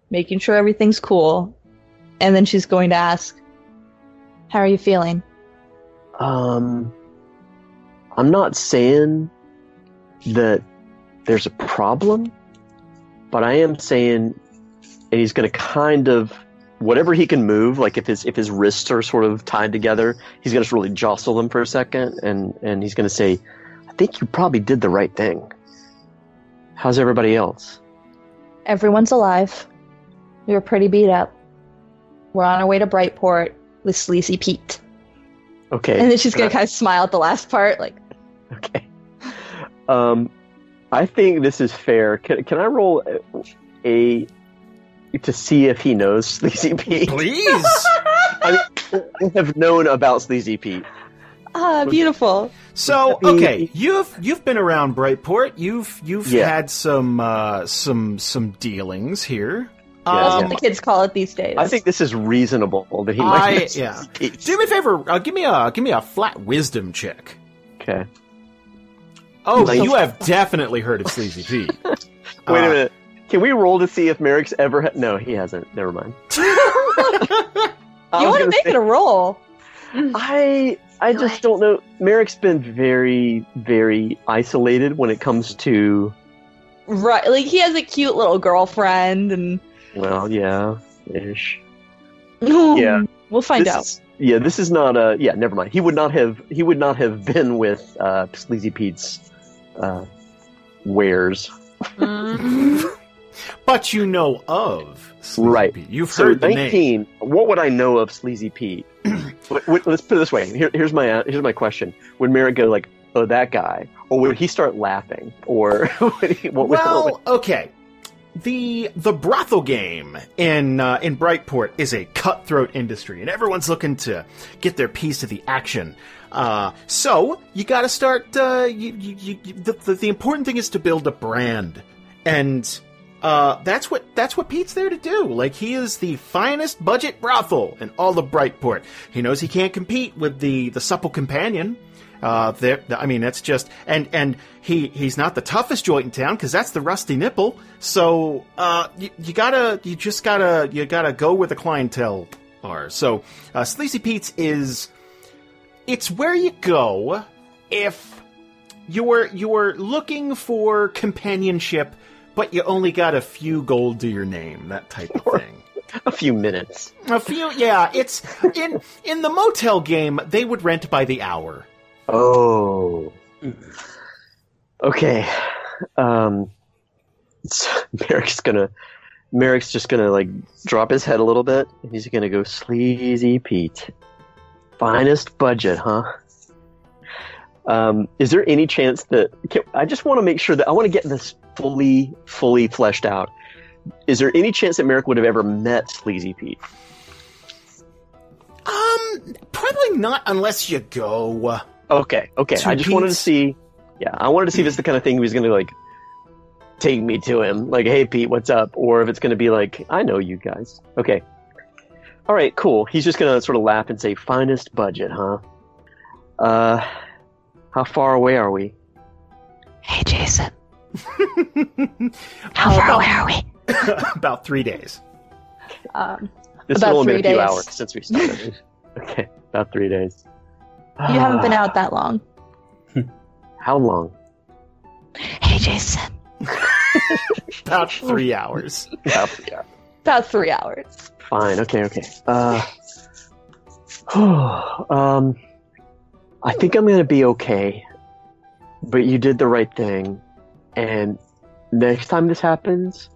making sure everything's cool, and then she's going to ask, "How are you feeling?" Um, I'm not saying that there's a problem, but I am saying, and he's going to kind of whatever he can move, like if his if his wrists are sort of tied together, he's going to just really jostle them for a second, and and he's going to say, "I think you probably did the right thing." How's everybody else? Everyone's alive. We were pretty beat up. We're on our way to Brightport with Sleazy Pete. Okay, And then she's gonna kind of smile at the last part, like, Okay. Um, I think this is fair. Can, can I roll a, a to see if he knows Sleazy Pete? please. I have known about Sleazy Pete. ah, beautiful. So Would that be- okay, you've you've been around Brightport. You've you've Yeah. had some uh, some some dealings here. Yeah, That's Um, what the kids call it these days. I think this is reasonable that he might. I- yeah. Do me a favor. Uh, give me a give me a flat wisdom check. Okay. Oh, Nice. you have definitely heard of Sleazy Pete. Wait Uh, a minute. Can we roll to see if Marrek's ever? Ha- no, he hasn't. Never mind. You want to gonna make say- it a roll. I I just don't know. Marrek's been very very isolated when it comes to Right. Like, he has a cute little girlfriend, and. well, yeah, ish. Yeah. We'll find This out. is- yeah, this is not a. Yeah, never mind. He would not have. He would not have been with uh, Sleazy Pete's uh, wares. Mm. but you know of Sleazy Right. Pete. You've So heard the name. What would I know of Sleazy Pete? Let's put it this way. Here, here's my uh, here's my question. Would Marrek go like, "Oh, that guy," or would he start laughing, or he, what would, what Well, okay. The the brothel game in uh, in Brightport is a cutthroat industry, and everyone's looking to get their piece of the action. Uh, so you got to start. Uh, you, you, you, the, the the important thing is to build a brand, and uh, that's what that's what Pete's there to do. Like he is the finest budget brothel in all of Brightport. He knows he can't compete with the the supple companion. Uh, there, I mean, that's just and and he he's not the toughest joint in town because that's the rusty nipple. So uh, you, you gotta you just gotta you gotta go where the clientele are. So uh, Sleazy Pete's is it's where you go if you're you're looking for companionship, but you only got a few gold to your name, that type of thing. a few minutes? A few, yeah. It's in in the motel game. They would rent by the hour. Oh. Okay. Um, so Marrek's gonna. Marrek's just gonna like drop his head a little bit, and he's gonna go sleazy Pete. Finest budget, huh? Um, is there any chance that can, I just want to make sure that I want to get this fully, fully fleshed out? Is there any chance that Marrek would have ever met Sleazy Pete? Um, probably not unless you go. Okay, okay. To I just wanted to see. Yeah, I wanted to see if it's the kind of thing he was going to like take me to him, like, "Hey, Pete, what's up?" Or if it's going to be like, "I know you guys." Okay. All right, cool. He's just going to sort of laugh and say, "Finest budget, huh?" Uh, how far away are we? Hey, Jason. How How far away are we? About three days. Um, This About has only three been a few days. hours since we started. okay, about three days. You haven't been out that long. How long? Hey, Jason. About three hours. About three hours. About three hours. Fine. Okay. Okay. Uh, um, I think I'm gonna be okay. But you did the right thing, and next time this happens,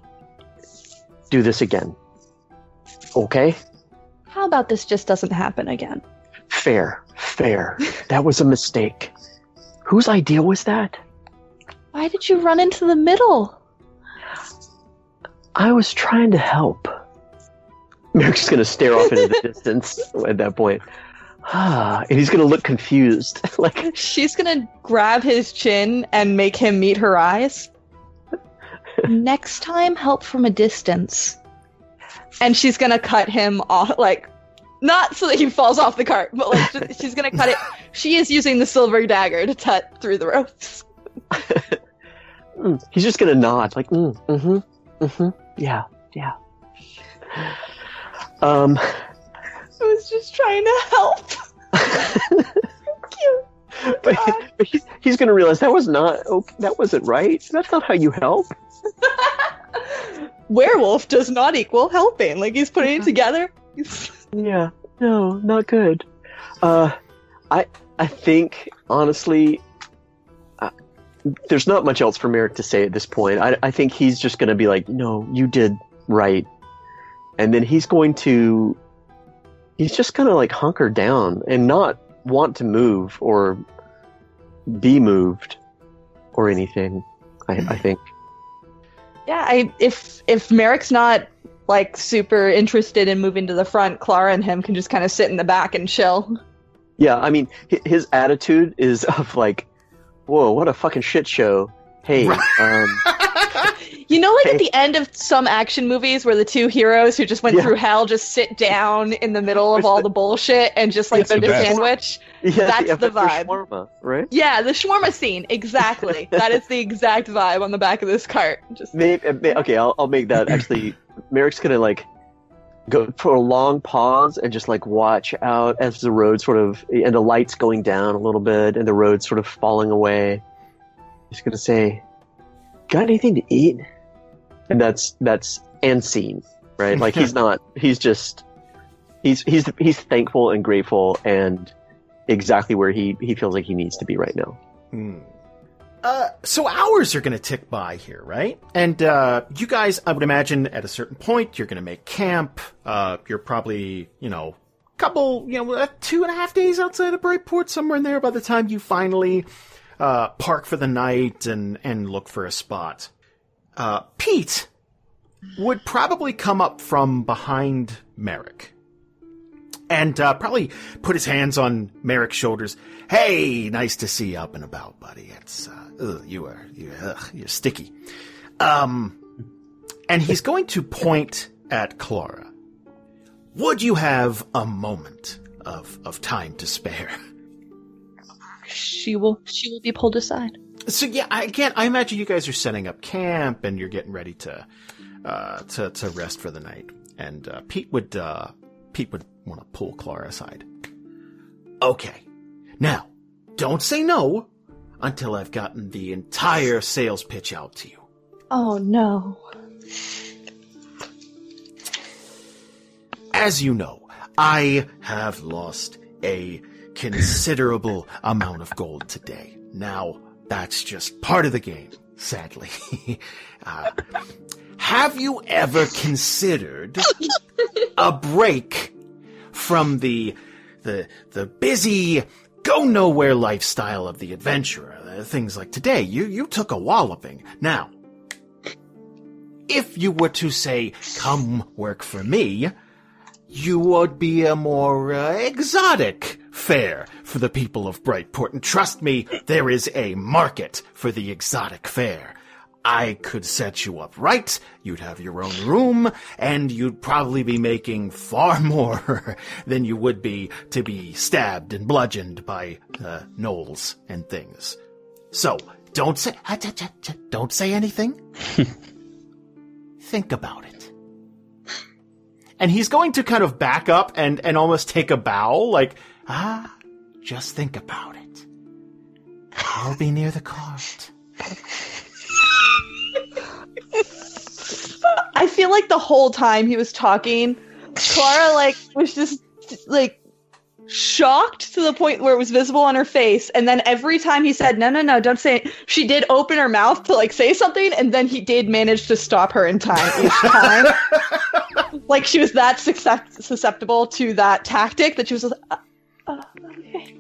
do this again. Okay? How about this just doesn't happen again? Fair. Fair. That was a mistake. Whose idea was that? Why did you run into the middle? I was trying to help. Marrek's just gonna stare off into the distance at that point. Ah, and he's gonna look confused. like, She's gonna grab his chin and make him meet her eyes. Next time, help from a distance. And she's gonna cut him off, like, not so that he falls off the cart, but like, she's gonna cut it. She is using the silver dagger to cut through the ropes. Mm, he's just gonna nod, like, mm, mm-hmm, mm-hmm, yeah, yeah. Um, I was just trying to help. Cute. but, but he's, he's gonna realize that was not, okay, that wasn't right. That's not how you help. Werewolf does not equal helping. Like, he's putting it together. Yeah, no, not good. Uh, I, I think honestly, uh, there's not much else for Marrek to say at this point. I, I think he's just gonna be like, no, you did right, and then he's going to, he's just gonna like hunker down and not want to move or be moved or anything. I, I think. Yeah, I if if Marrek's not like super interested in moving to the front, Klara and him can just kind of sit in the back and chill. Yeah, I mean, his attitude is of like, whoa, what a fucking shit show. Hey, um, You know, like Hey. at the end of some action movies where the two heroes who just went Yeah. through hell just sit down in the middle of all the- the bullshit and just like eat a sandwich. yeah, That's the episode vibe. Shawarma, right? Yeah, the shawarma scene. Exactly. that is the exact vibe on the back of this cart. Just Maybe, okay, I'll, I'll make that actually. Marrek's gonna like go for a long pause and just like watch out as the road sort of and the lights going down a little bit and the road sort of falling away. He's gonna say, "Got anything to eat?" And that's that's and scene, right? Like he's not. He's just he's he's he's thankful and grateful and exactly where he he feels like he needs to be right now. Hmm. Uh, so hours are going to tick by here, right? And uh, you guys, I would imagine, at a certain point, you're going to make camp. Uh, you're probably, you know, couple, you know, uh, two and a half days outside of Brightport, somewhere in there. By the time you finally uh, park for the night and and look for a spot, Pete would probably come up from behind Marrek and uh, probably put his hands on Marrek's shoulders. Hey, nice to see you up and about, buddy. It's uh, ugh, you are you ugh, you're sticky. Um, and he's going to point at Klara. Would you have a moment of of time to spare? she will she will be pulled aside. So yeah, I, again, I imagine you guys are setting up camp and you're getting ready to uh, to to rest for the night. And uh, Pete would uh, Pete would want to pull Klara aside. Okay, now don't say no until I've gotten the entire sales pitch out to you. Oh no. As you know, I have lost a considerable amount of gold today. Now, that's just part of the game, sadly. uh, have you ever considered a break from the the the busy go nowhere lifestyle of the adventurer? Uh, things like today, you you took a walloping. Now, if you were to say, "Come work for me," you would be a more uh, exotic fare for the people of Brightport. And trust me, there is a market for the exotic fare. I could set you up right, you'd have your own room, and you'd probably be making far more than you would be to be stabbed and bludgeoned by uh, gnolls and things. So, don't say, don't say anything. Think about it. And he's going to kind of back up and, and almost take a bow, like, ah, just think about it. I'll be near the cart. I feel like the whole time he was talking, Klara like was just like shocked to the point where it was visible on her face. And then every time he said no no no don't say it she did open her mouth to like say something and then he did manage to stop her in time each time. Like she was that success- susceptible to that tactic that she was like uh, uh, okay.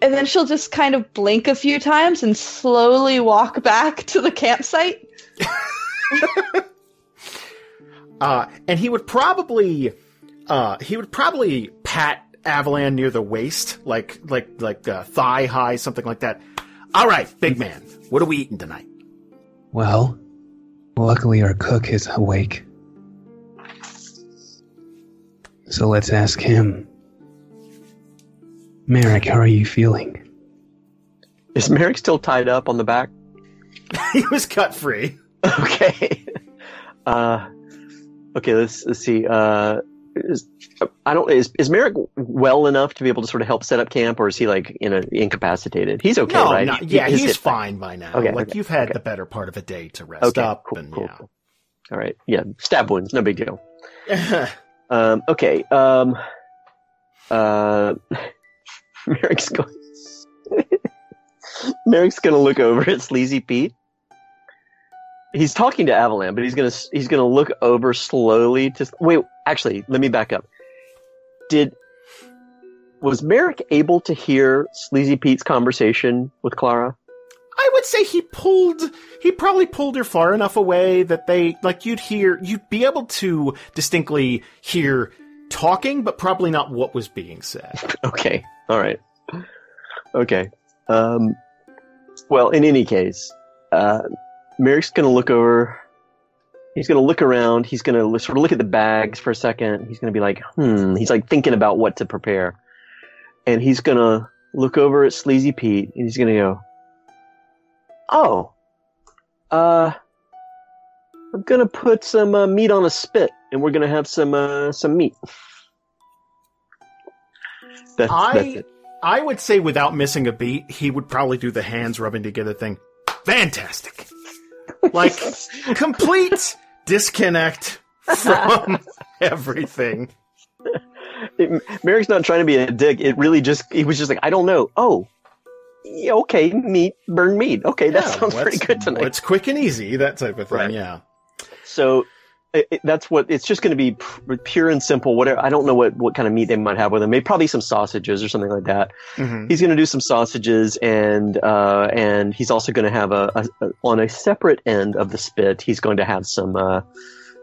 And then she'll just kind of blink a few times and slowly walk back to the campsite Uh, and he would probably, uh, he would probably pat Avalan near the waist, like, like, like, uh, thigh high, something like that. All right, big man, what are we eating tonight? Well, luckily our cook is awake. So let's ask him. Marrek, how are you feeling? Is Marrek still tied up on the back? he was cut free. Okay. Uh, okay. Let's let's see. Uh, is, I don't. Is is Marrek well enough to be able to sort of help set up camp, or is he like in a, incapacitated? He's okay, no, right? no, He- yeah, he's hit- fine by now. Okay, like okay, you've had okay. the better part of a day to rest Okay. up, Cool. and Cool. cool. All right. Yeah. Stab wounds. No big deal. Um, okay. Um, uh, Marrek's going. Marrek's gonna look over at Sleazy Pete. He's talking to Avalan, but he's gonna he's gonna look over slowly to wait. Actually, let me back up. Did was Marrek able to hear Sleazy Pete's conversation with Klara? I would say he pulled, he probably pulled her far enough away that they, like, you'd hear, you'd be able to distinctly hear talking, but probably not what was being said. Okay. All right. Okay. Um, well, in any case, uh, Marrek's going to look over. He's going to look around. He's going to sort of look at the bags for a second. He's going to be like, hmm. He's like thinking about what to prepare. And he's going to look over at Sleazy Pete and he's going to go, oh, uh, I'm going to put some uh, meat on a spit and we're going to have some, uh, some meat. That's, that's I, it. I would say without missing a beat, he would probably do the hands rubbing together thing. Fantastic. Like, complete disconnect from everything. It, Marrek's not trying to be a dick. It really just, he was just like, I don't know. Oh, yeah, okay, meat, burn meat. Okay, that Yeah, sounds pretty good tonight. It's quick and easy, that type of thing, Right. yeah. So it, it- that's what it's just going to be pure and simple. Whatever. I don't know what, what kind of meat they might have with them. Maybe probably some sausages or something like that. Mhm. He's going to do some sausages and uh, and he's also going to have a, a, a on a separate end of the spit. He's going to have some uh,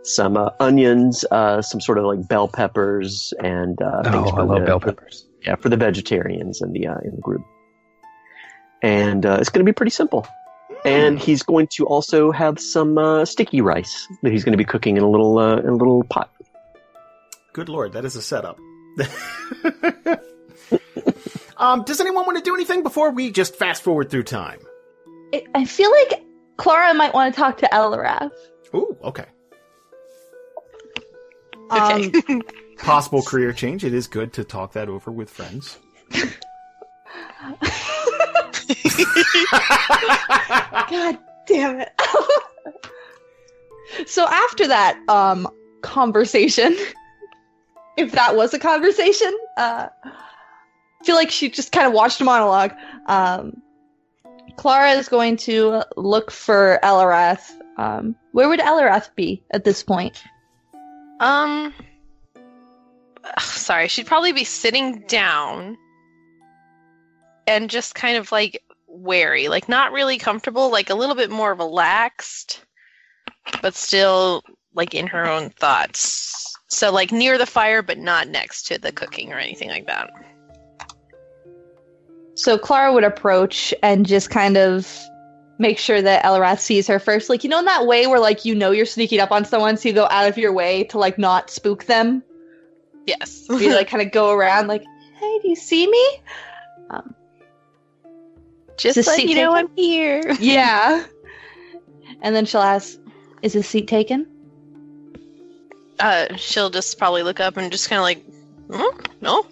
some uh, onions, uh, some sort of like bell peppers, and uh, things Oh, I love the- bell peppers. yeah, for the vegetarians in the uh, in the group. And uh, it's going to be pretty simple. And he's going to also have some uh, sticky rice that he's going to be cooking in a little uh, in a little pot. Good lord, that is a setup. um, does anyone want to do anything before we just fast forward through time? I- I feel like Klara might want to talk to Eliwrath. Ooh, okay. Um, Possible career change. It is good to talk that over with friends. God damn it. so after that um conversation, if that was a conversation, uh I feel like she just kind of watched a monologue. Um Klara is going to look for Eliwrath. Um where would Eliwrath be at this point? Um, sorry, she'd probably be sitting down and just kind of like wary, like not really comfortable, like a little bit more relaxed, but still like in her own thoughts. So like near the fire, but not next to the cooking or anything like that. So Klara would approach and just kind of make sure that Eliwrath sees her first. Like, you know, in that way where, like, you know you're sneaking up on someone, so you go out of your way to, like, not spook them. Yes. You, like, kind of go around, like, hey, do you see me? Um, Just Is let seat you know taken? I'm here. yeah. And then she'll ask, is his seat taken? Uh, she'll just probably look up and just kind of like, "Hmm? no.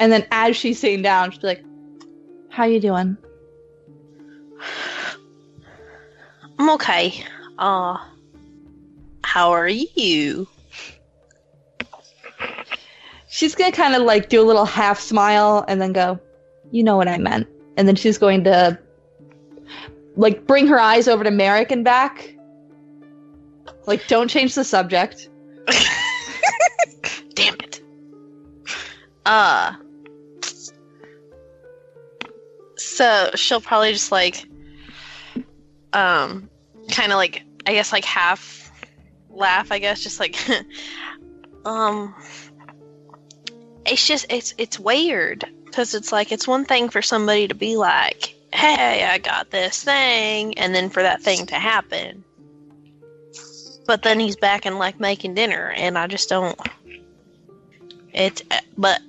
And then as she's sitting down, she'll be like, how you doing? I'm okay. Uh, how are you? She's gonna kind of like do a little half smile and then go, "You know what I meant." And then she's going to like bring her eyes over to Marrek and back. Like, don't change the subject. Damn it. Uh. So she'll probably just like, um, kind of like, I guess like half laugh, I guess, just like, um, it's just, it's, it's weird because it's like, it's one thing for somebody to be like, hey, I got this thing, and then for that thing to happen. But then he's back and like making dinner, and I just don't. It's but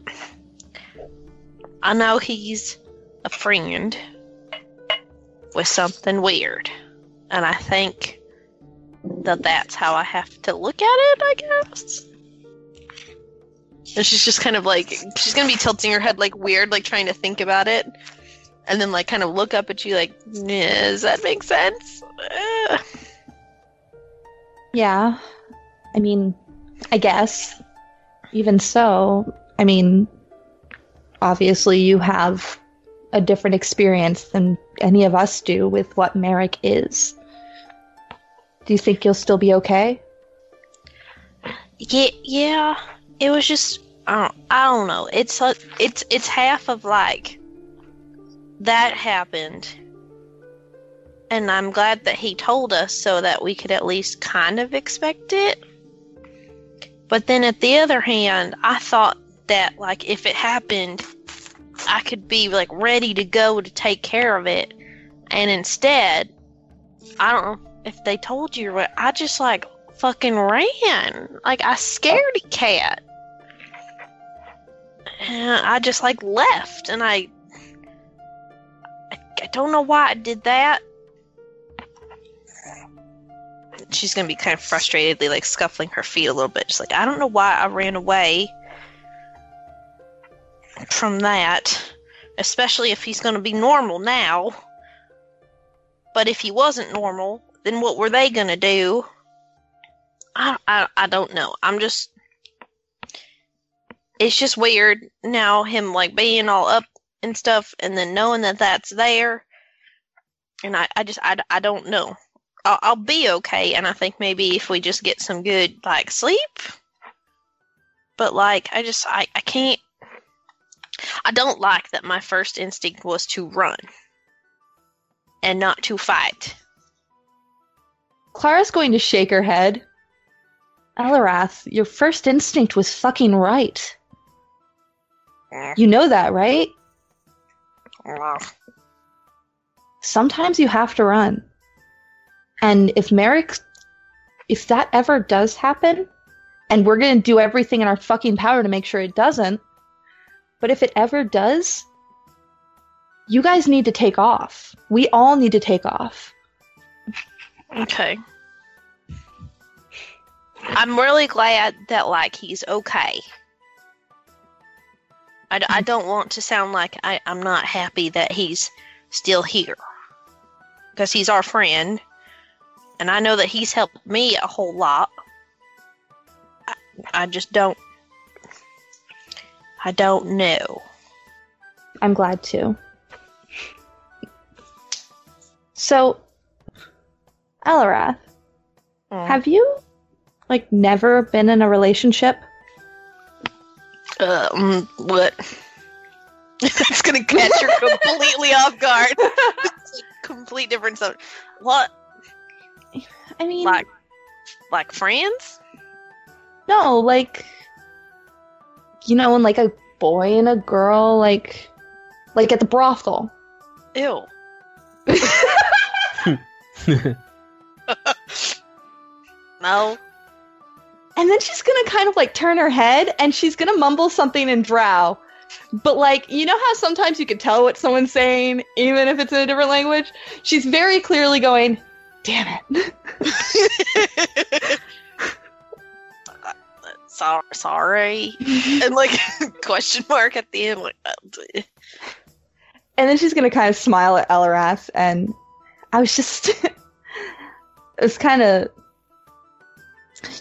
I know he's a friend with something weird, and I think that that's how I have to look at it. I guess. And she's just kind of like she's gonna be tilting her head like weird, like trying to think about it, and then like kind of look up at you like, does that make sense? Uh, Yeah. I mean, I guess. Even so, I mean, obviously you have a different experience than any of us do with what Marrek is. Do you think you'll still be okay? Yeah, yeah. It was just I don't, I don't know. It's it's it's half of like that happened, and I'm glad that he told us so that we could at least kind of expect it. But then at the other hand, I thought that like if it happened, I could be like ready to go to take care of it, and instead, I don't know if they told you what. I just like fucking ran. Like I scared a cat. And I just like left and I I, I don't know why I did that. She's gonna be kind of frustratedly like scuffling her feet a little bit. Just like I don't know why I ran away from that. Especially if he's gonna be normal now. But if he wasn't normal, then what were they gonna do? I, I, I don't know. I'm just. It's just weird now, him like being all up and stuff, and then knowing that that's there. And I, I just, I, I don't know. I'll, I'll be okay, and I think maybe if we just get some good, like, sleep. But, like, I just, I, I can't. I don't like that my first instinct was to run and not to fight. Klara's going to shake her head. Eliwrath, your first instinct was fucking right. You know that, right? Sometimes you have to run. And if Marrek, if that ever does happen, and we're going to do everything in our fucking power to make sure it doesn't, but if it ever does, you guys need to take off. We all need to take off. Okay. I'm really glad that like he's okay. I, I don't want to sound like I, I'm not happy that he's still here. Because he's our friend. And I know that he's helped me a whole lot. I, I just don't. I don't know. I'm glad to. So, Eliwrath, Mm. have you like never been in a relationship? Um, what? it's gonna catch her completely off guard. Complete different subject. What? I mean, Like, like friends? No, like you know, when like a boy and a girl like like at the brothel. Ew. no. And then she's gonna kind of like turn her head and she's gonna mumble something in drow. But like, you know how sometimes you can tell what someone's saying, even if it's in a different language? She's very clearly going, damn it. So- sorry. Mm-hmm. and like question mark at the end. Like, and then she's gonna kind of smile at Eliwrath and I was just it was kind of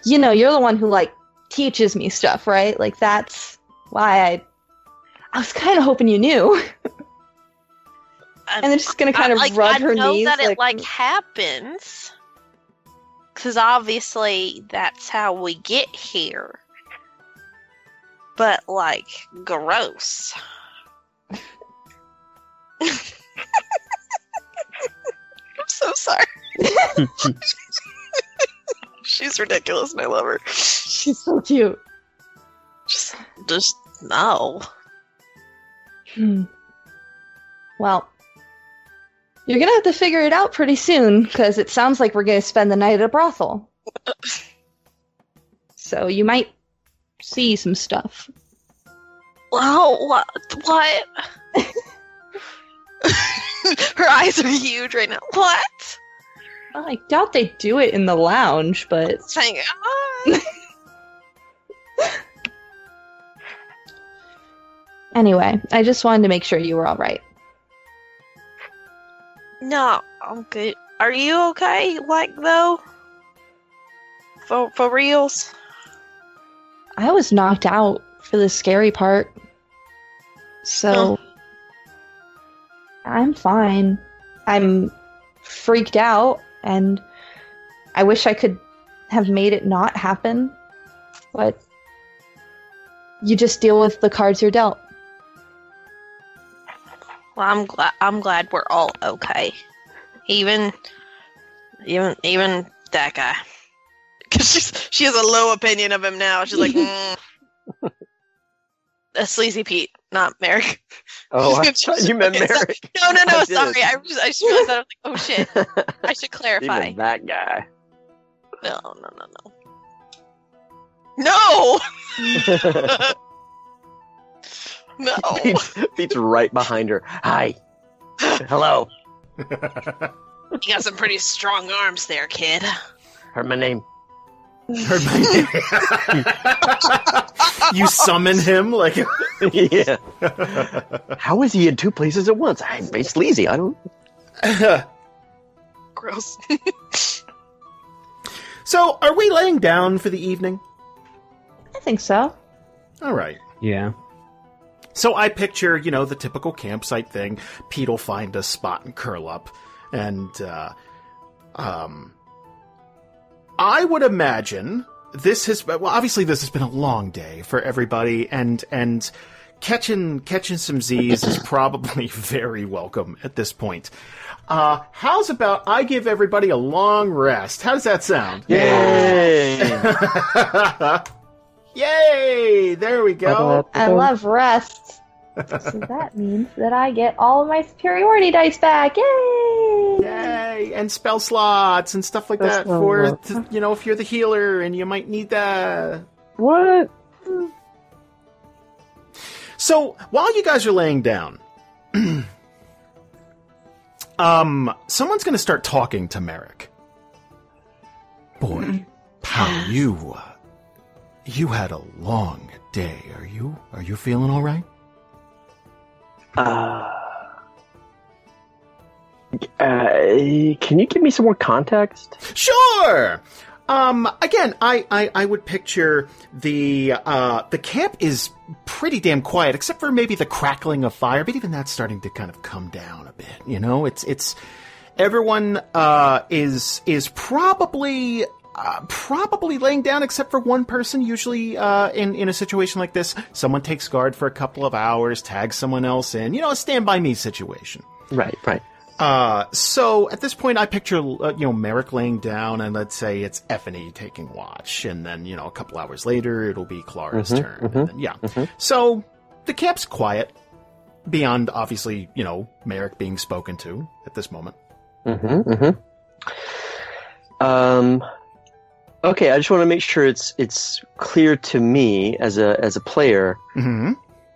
you know, you're the one who like teaches me stuff, right? Like that's why I I was kind of hoping you knew. And then she's gonna kind of like, rub I her know knees that like, it like happens because obviously that's how we get here. But like, gross. I'm so sorry. She's ridiculous, and I love her. she's so cute. Just, just no. Hmm. Well, you're gonna have to figure it out pretty soon because it sounds like we're gonna spend the night at a brothel. So you might see some stuff. Wow, what? What? Her eyes are huge right now. What? Well, I doubt they do it in the lounge, but Hang on. Ah! anyway, I just wanted to make sure you were all right. No, I'm good. Are you okay? Like though? For for reals? I was knocked out for the scary part. So I'm fine. I'm freaked out and I wish I could have made it not happen. But you just deal with the cards you're dealt. Well, I'm glad. I'm glad we're all okay. Even, even, even that guy. Because she's she has a low opinion of him now. She's like, mm. A sleazy Pete, not Marrek. Oh, I thought you meant Marrek. No, no, no. I did. sorry. I just, I just realized that. I was like, oh shit. I should clarify. Even that guy. No, no, no, no. No. no. Pete's, Pete's right behind her. Hi. Hello. You got some pretty strong arms there, kid. Heard my name. Heard my name. you summon him like yeah. How is he in two places at once? I'm it's sleazy. I don't. Gross. So, are we laying down for the evening? I think so. All right. Yeah. So I picture, you know, the typical campsite thing. Pete will find a spot and curl up, and uh, um, I would imagine this has well, obviously this has been a long day for everybody, and and catching catching some Z's is probably very welcome at this point. Uh, how's about I give everybody a long rest? How does that sound? Yay! Yay! There we go. I love rest. So that means that I get all of my superiority dice back. Yay! Yay! And spell slots and stuff like that Spell for slots. to, you know if you're the healer and you might need that. What? So while you guys are laying down, um, someone's going to start talking to Marrek. Boy, pal, you uh, you had a long day. Are you are you feeling all right? Uh, uh, can you give me some more context? Sure. Um, again, I, I, I would picture the uh, the camp is pretty damn quiet, except for maybe the crackling of fire. But even that's starting to kind of come down a bit. You know, it's it's everyone uh, is is probably uh, probably laying down, except for one person. Usually, uh, in in a situation like this, someone takes guard for a couple of hours, tags someone else in. You know, a stand by me situation. Right, right. Uh, so at this point, I picture uh, you know Marrek laying down, and let's say it's Ephany taking watch, and then you know a couple hours later it'll be Klara's Mhm, turn. mhm, then, yeah. mhm. So the camp's quiet, beyond obviously you know Marrek being spoken to at this moment. Mm-hmm, mm-hmm. Um, okay, I just want to make sure it's it's clear to me as a as a player. Mm-hmm.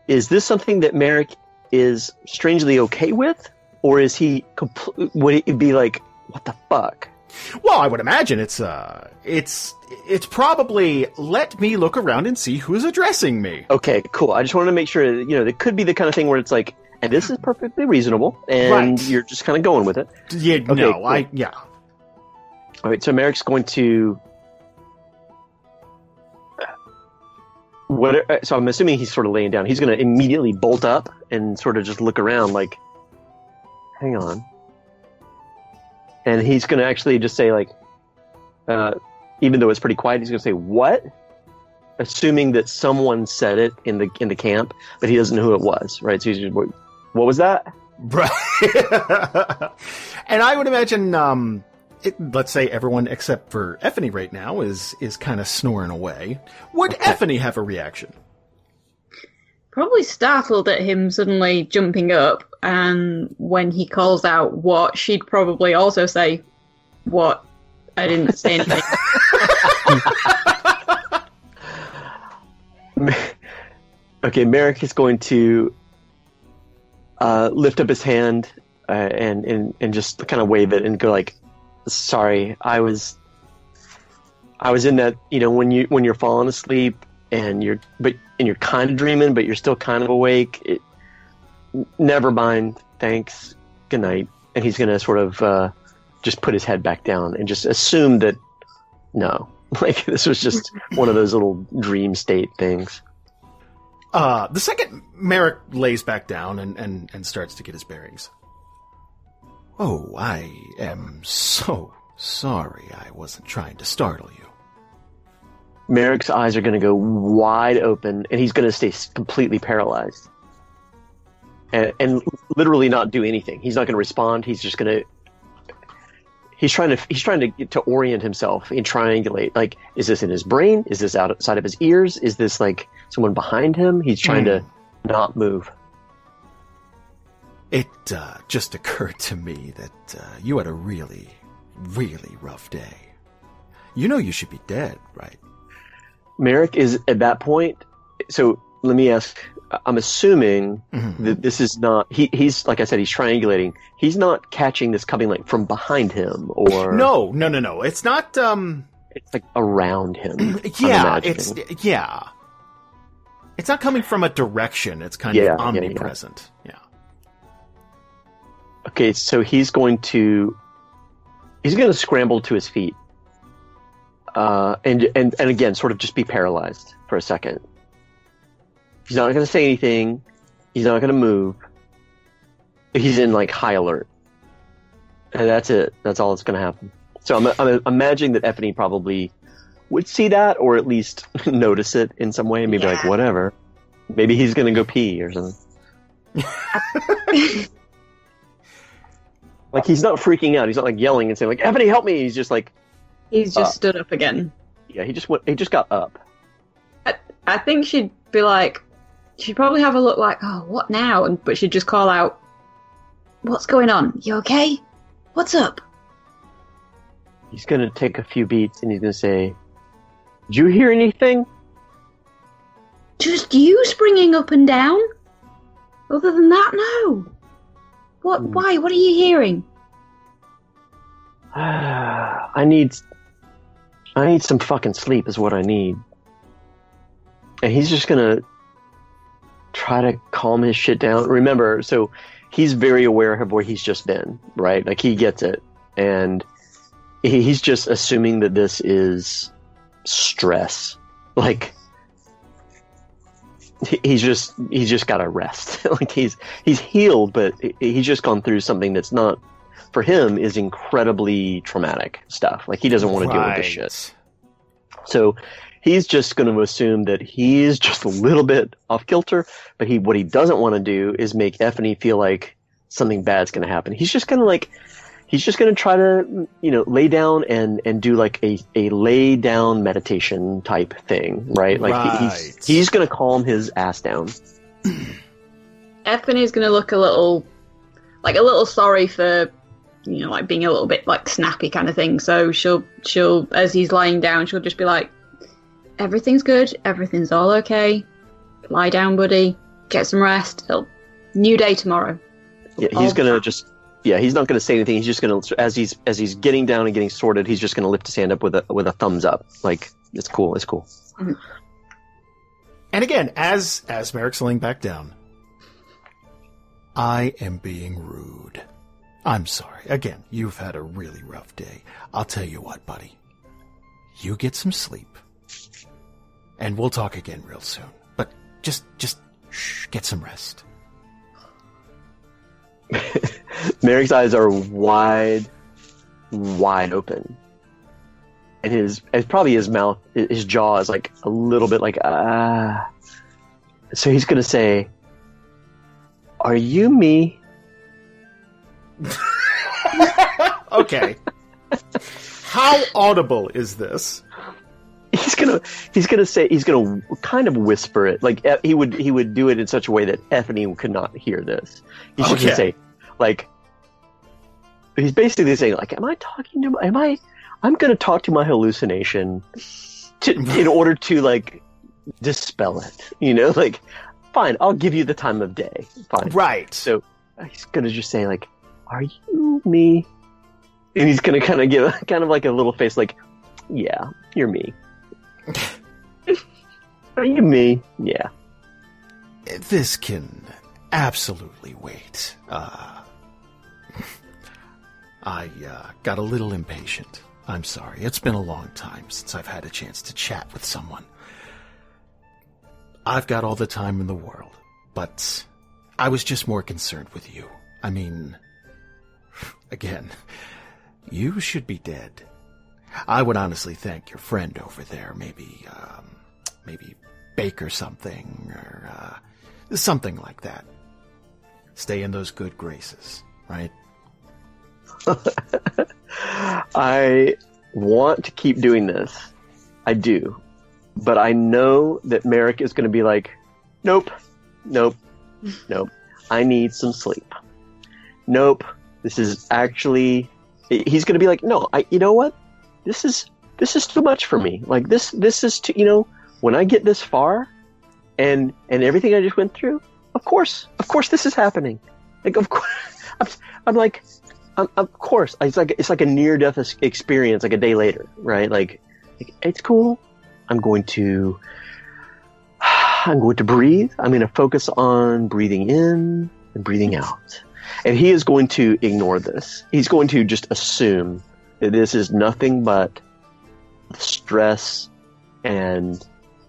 Is this something that Marrek is strangely okay with, or is he? Compl- would it be like, what the fuck? Well, I would imagine it's uh, it's it's probably let me look around and see who's addressing me. Okay, cool. I just want to make sure. that, You know, it could be the kind of thing where it's like, and this is perfectly reasonable, and Right. you're just kind of going with it. Yeah, no, cool. I yeah. All right, so Marrek's going to. What? So I'm assuming he's sort of laying down. He's going to immediately bolt up and sort of just look around, like, "Hang on," and he's going to actually just say, like, uh, even though it's pretty quiet, he's going to say, "What?" Assuming that someone said it in the in the camp, but he doesn't know who it was, right? So he's just, what, what was that? Right. and I would imagine, um, it, let's say everyone except for Ephany right now is is kind of snoring away. Would Ephany have a reaction? Probably startled at him suddenly jumping up, and when he calls out what, she'd probably also say, What? I didn't say anything. okay, Marrek is going to uh, lift up his hand uh, and, and and just kind of wave it and go like, "Sorry, I was, I was in that. You know, when you when you're falling asleep and you're but and you're kind of dreaming, but you're still kind of awake. It, never mind. Thanks. Good night." And he's to sort of uh, just put his head back down and just assume that no, like this was just one of those little dream state things. Uh, the second Marrek lays back down and, and, and starts to get his bearings. Oh, I am so sorry. I wasn't trying to startle you. Marrek's eyes are going to go wide open, and he's going to stay completely paralyzed, and, and literally not do anything. He's not going to respond. He's just going to. He's trying to. He's trying to get to orient himself and triangulate. Like, is this in his brain? Is this outside of his ears? Is this like someone behind him? He's trying to hmm. not move. It uh, just occurred to me that uh, you had a really, really rough day. You know you should be dead, right? Marrek is at that point. So let me ask. I'm assuming Mhm. that this is not. He, he's like I said. He's triangulating. He's not catching this coming like from behind him or No, no, no, no. It's not. Um, It's like around him. Yeah, it's yeah. It's not coming from a direction. It's kind Yeah, of yeah, yeah. omnipresent. Yeah. Okay. So he's going to he's going to scramble to his feet, uh, and and and again, sort of just be paralyzed for a second. He's not going to say anything. He's not going to move. He's in like high alert, and that's it. That's all that's going to happen. So I'm, I'm imagining that Ephany probably would see that, or at least notice it in some way. And maybe like whatever. Maybe he's going to go pee or something. Like he's not freaking out. He's not like yelling and saying like "Ephany, help me." He's just like, He's just Uh. stood up again. yeah, he just went. He just got up. I think she'd be like, she'd probably have a look like, oh, what now? And but she'd just call out, "What's going on? You okay? What's up?" He's gonna take a few beats and he's gonna say, "Did you hear anything?" Just you springing up and down. Other than that, no. What? Hmm. Why? What are you hearing? I need, I need some fucking sleep. Is what I need. And he's just gonna try to calm his shit down. Remember, so he's very aware of where he's just been, right? Like he gets it, and he- he's just assuming that this is stress. Like he's just he's just got to rest. like he's he's healed, but he's just gone through something that's not for him is incredibly traumatic stuff. Like he doesn't want to deal with this shit. So he's just going to assume that he's just a little bit off kilter, but he what he doesn't want to do is make Ephany feel like something bad's going to happen. He's just going to like he's just going to try to you know lay down and and do like a a lay down meditation type thing, right? Like he- Right. he's he's going to calm his ass down. Effie's gonna look a little, like a little sorry for, you know, like being a little bit like snappy kind of thing. So she'll she'll as he's lying down, she'll just be like, "Everything's good. Everything's all okay. Lie down, buddy. Get some rest. It'll, new day tomorrow." Yeah, he's All going to fine. just yeah, he's not going to say anything. He's just going to as he's as he's getting down and getting sorted, he's just going to lift his hand up with a with a thumbs up. Like it's cool, it's cool. And again, as as Marrek's laying back down, I am being rude. I'm sorry. Again, you've had a really rough day. I'll tell you what, buddy. You get some sleep. And we'll talk again real soon. But just just shh, get some rest. Marrek's eyes are wide, wide open, and his and probably his mouth, his jaw is like a little bit like ah. So he's gonna say, "Are you me?" Okay. How audible is this? He's gonna he's gonna say he's gonna kind of whisper it like eh, he would he would do it in such a way that Ephany could not hear this. He's just gonna say like he's basically saying like, "Am I talking to? Am I? I'm gonna talk to my hallucination to in order to like dispel it. You know, like fine, I'll give you the time of day. Fine. Right. So he's gonna just say like, "Are you me?" And he's gonna kind of give kind of like a little face like, "Yeah, you're me." Are you me? Yeah. This can absolutely wait. Uh, I uh, got a little impatient. I'm sorry. It's been a long time since I've had a chance to chat with someone. I've got all the time in the world, but I was just more concerned with you. I mean, again, you should be dead. I would honestly thank your friend over there, maybe, um, maybe bake or something, or uh, something like that. Stay in those good graces, right? I want to keep doing this. I do. But I know that Marrek is going to be like, nope, nope, nope. I need some sleep. Nope. This is actually. He's going to be like, no, I. You know what? This is this is too much for me. Like this this is too. You know, when I get this far, and and everything I just went through, of course, of course, this is happening. Like of course, I'm, I'm like, um, of course, it's like it's like a near death experience, like a day later, right? Like, like, it's cool. I'm going to, I'm going to breathe. I'm going to focus on breathing in and breathing out, and he is going to ignore this. He's going to just assume this is nothing but stress and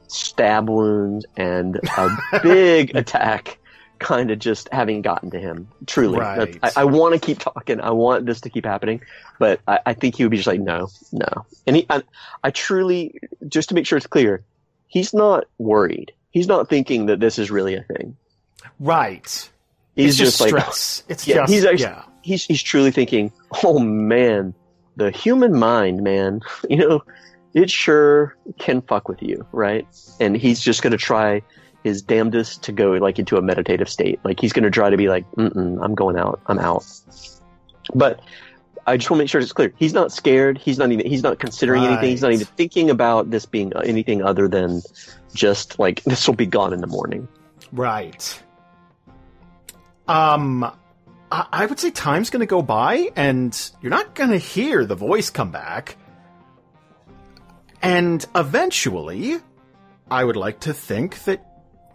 stab wounds and a big attack kind of just having gotten to him. Truly, Right. I, I want to keep talking. I want this to keep happening, but I, I think he would be just like, no, no. And he, I, I truly, just to make sure it's clear, he's not worried. He's not thinking that this is really a thing. Right. He's it's just, like, stress. It's Yeah, just he's actually- yeah. he's he's truly thinking, oh man, the human mind, man, you know, it sure can fuck with you, right? And he's just gonna try his damnedest to go like into a meditative state. Like he's gonna try to be like, Mm-mm, I'm going out, I'm out. But I just want to make sure it's clear. He's not scared. He's not even. He's not considering anything. He's not even thinking about this being anything other than just like this will be gone in the morning. Right. Um, I, would say time's going to go by, and you're not going to hear the voice come back. And eventually, I would like to think that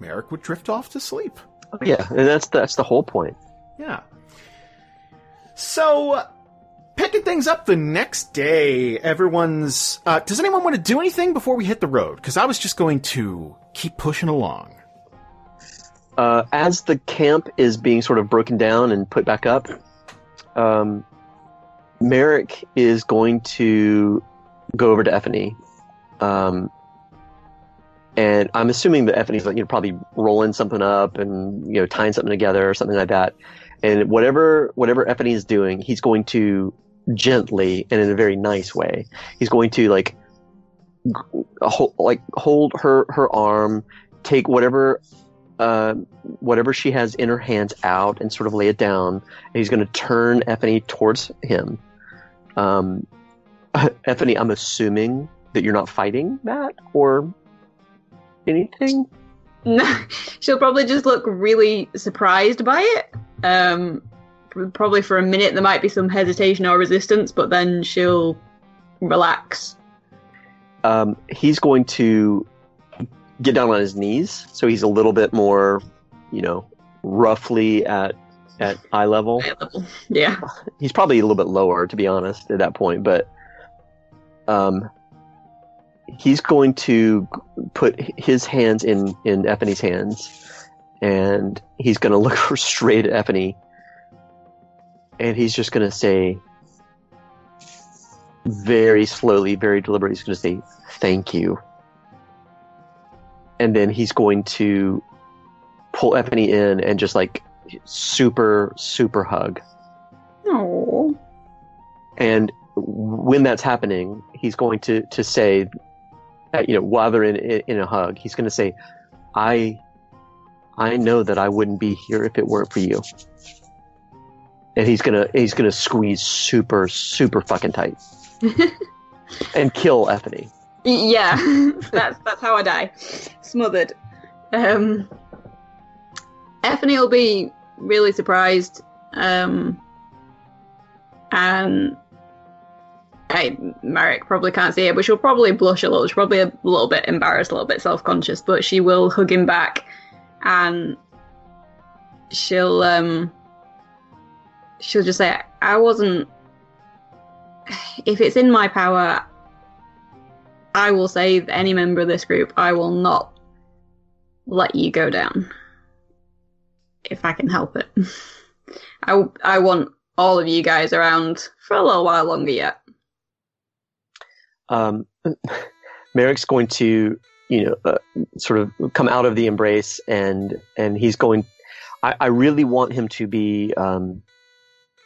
Marrek would drift off to sleep. Yeah, and that's that's the whole point. Yeah. So, picking things up the next day, everyone's. Uh, does anyone want to do anything before we hit the road? Because I was just going to keep pushing along. Uh, as the camp is being sort of broken down and put back up, um, Marrek is going to go over to Ephany. Um, and I'm assuming that Ephany's like, you know, probably rolling something up and, you know, tying something together or something like that. and whatever whatever Ephany is doing, he's going to gently and in a very nice way. He's going to like like hold her her arm, take whatever uh, whatever she has in her hands out, and sort of lay it down. And he's going to turn Ephany towards him. Um, Ephany, I'm assuming that you're not fighting that or anything. No, she'll probably just look really surprised by it. Um, probably for a minute there might be some hesitation or resistance, but then she'll relax. um, he's going to get down on his knees, so he's a little bit more, you know, roughly at at eye level. Eye level. Yeah. He's probably a little bit lower, to be honest, at that point. But um, he's going to put his hands in in Ephany's hands, and he's going to look straight at Ephany, and he's just going to say, very slowly, very deliberately, he's going to say, "Thank you." And then he's going to pull Ephany in and just like super, super hug. Oh. And when that's happening, he's going to to say, you know, while they're in in, in a hug, he's going to say, "I, I know that I wouldn't be here if it weren't for you." And he's gonna he's gonna squeeze super super fucking tight and kill Ephany. Yeah, that's that's how I die, smothered. Um, Ephany will be really surprised, um, and I Marrek probably can't see it, but she'll probably blush a little. She's probably a little bit embarrassed, a little bit self conscious, but she will hug him back, and she'll um, she'll just say, "I wasn't." If it's in my power, I will save any member of this group. I will not let you go down. If I can help it. I, I want all of you guys around for a little while longer yet. um, Marrek's going to, you know, uh, sort of come out of the embrace, and and he's going. I, I really want him to be. Um,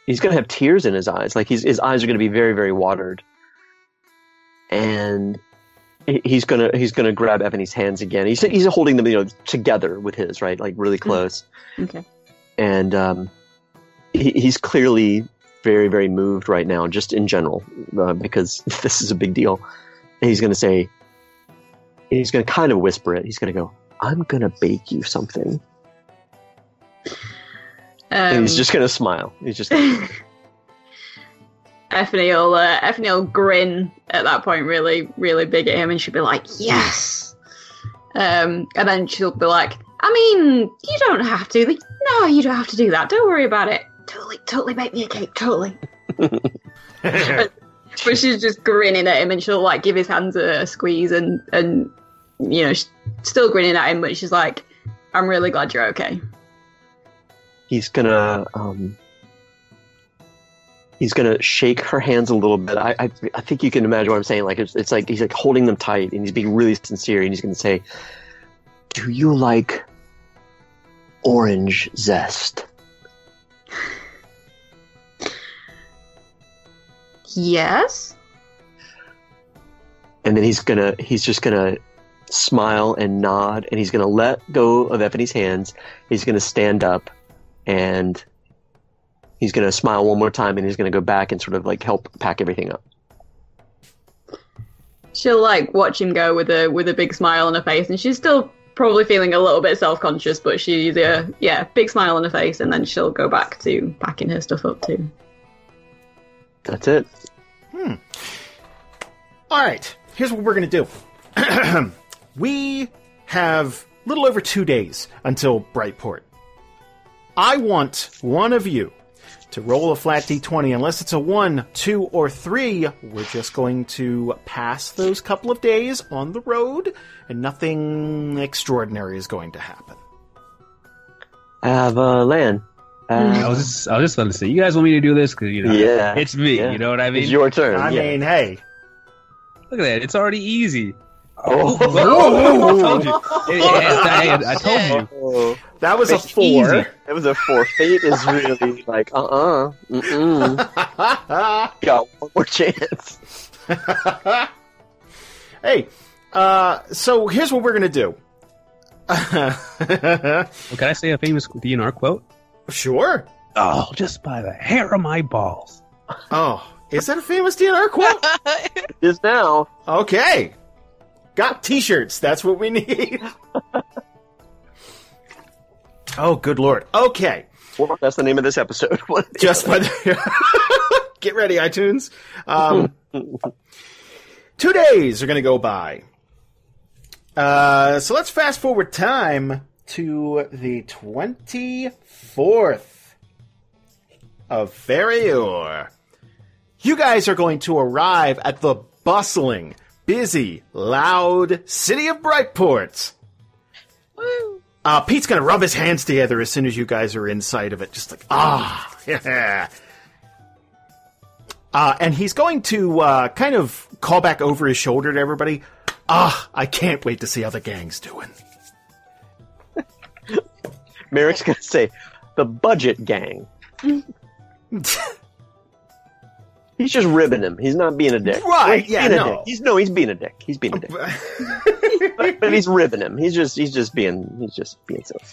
he's going to have tears in his eyes, like his his eyes are going to be very very watered, and he's gonna he's gonna grab Ephany's hands again. He's he's holding them, you know, together with his, right, like really close, Okay. and um, he, he's clearly very very moved right now, just in general, uh, because this is a big deal. And he's to say, he's to kind of whisper it. He's to go, "I'm to bake you something," and Um, he's just going to smile. He's just Ephany will, uh, Ephany will grin at that point, really, really big at him, and she'll be like, "Yes." Um, and then she'll be like, "I mean, you don't have to. Like, no, you don't have to do that. Don't worry about it. Totally, totally make me a cake. Totally." But she's just grinning at him, and she'll like give his hands a, a squeeze, and and you know, she's still grinning at him, but she's like, "I'm really glad you're okay." he's gonna um, he's gonna shake her hands a little bit. I, I I think you can imagine what I'm saying. Like it's it's like he's like holding them tight, and he's being really sincere, and he's gonna say, "Do you like orange zest?" Yes. And then he's gonna he's just gonna smile and nod, and he's gonna let go of Ephany's hands. He's gonna stand up, and he's gonna smile one more time, and he's gonna go back and sort of like help pack everything up. She'll like watch him go with a with a big smile on her face, and she's still probably feeling a little bit self conscious, but she's a yeah, big smile on her face, and then she'll go back to packing her stuff up too. That's it. Hmm. All right, here's what we're going to do. we have a little over two days until Brightport. I want one of you to roll a flat d20. Unless it's a 1, 2, or 3, we're just going to pass those couple of days on the road, and nothing extraordinary is going to happen. Avalan. I Uh, land. Uh I was just, I was just about to say, you guys want me to do this because you know, Yeah, it's me. yeah. You know what I mean? it's your turn. I yeah. mean, hey, Look at that, it's already easy. Oh, I told you. Hey, hey, I, I told you. That was a four. easy. that was a four. Fate is really like, uh uh-uh, mm-mm. Got one more chance. hey, uh, so here's what we're gonna do. Well, can I say a famous D&R quote? sure. Oh, just by the hair of my balls. Oh, is that a famous D&R quote? Is now. Okay. Got t-shirts. That's what we need. oh, good lord. Okay. Well, that's the name of this episode. Just by the Get ready, iTunes. Um, two days are going to go by. Uh, so let's fast forward time to the 24th of Ferrior. You guys are going to arrive at the bustling, busy, loud city of Brightport. Uh, Pete's gonna rub his hands together as soon as you guys are inside of it, just like ah, yeah. Uh, and he's going to uh, kind of call back over his shoulder to everybody. Ah, I can't wait to see how the gang's doing. Marrek's gonna say, the budget gang. He's just ribbing him. He's not being a dick. Right, He's yeah, no. He's no, he's being a dick. He's being a dick. but, but he's ribbing him. He's just, he's just being, he's just being silly.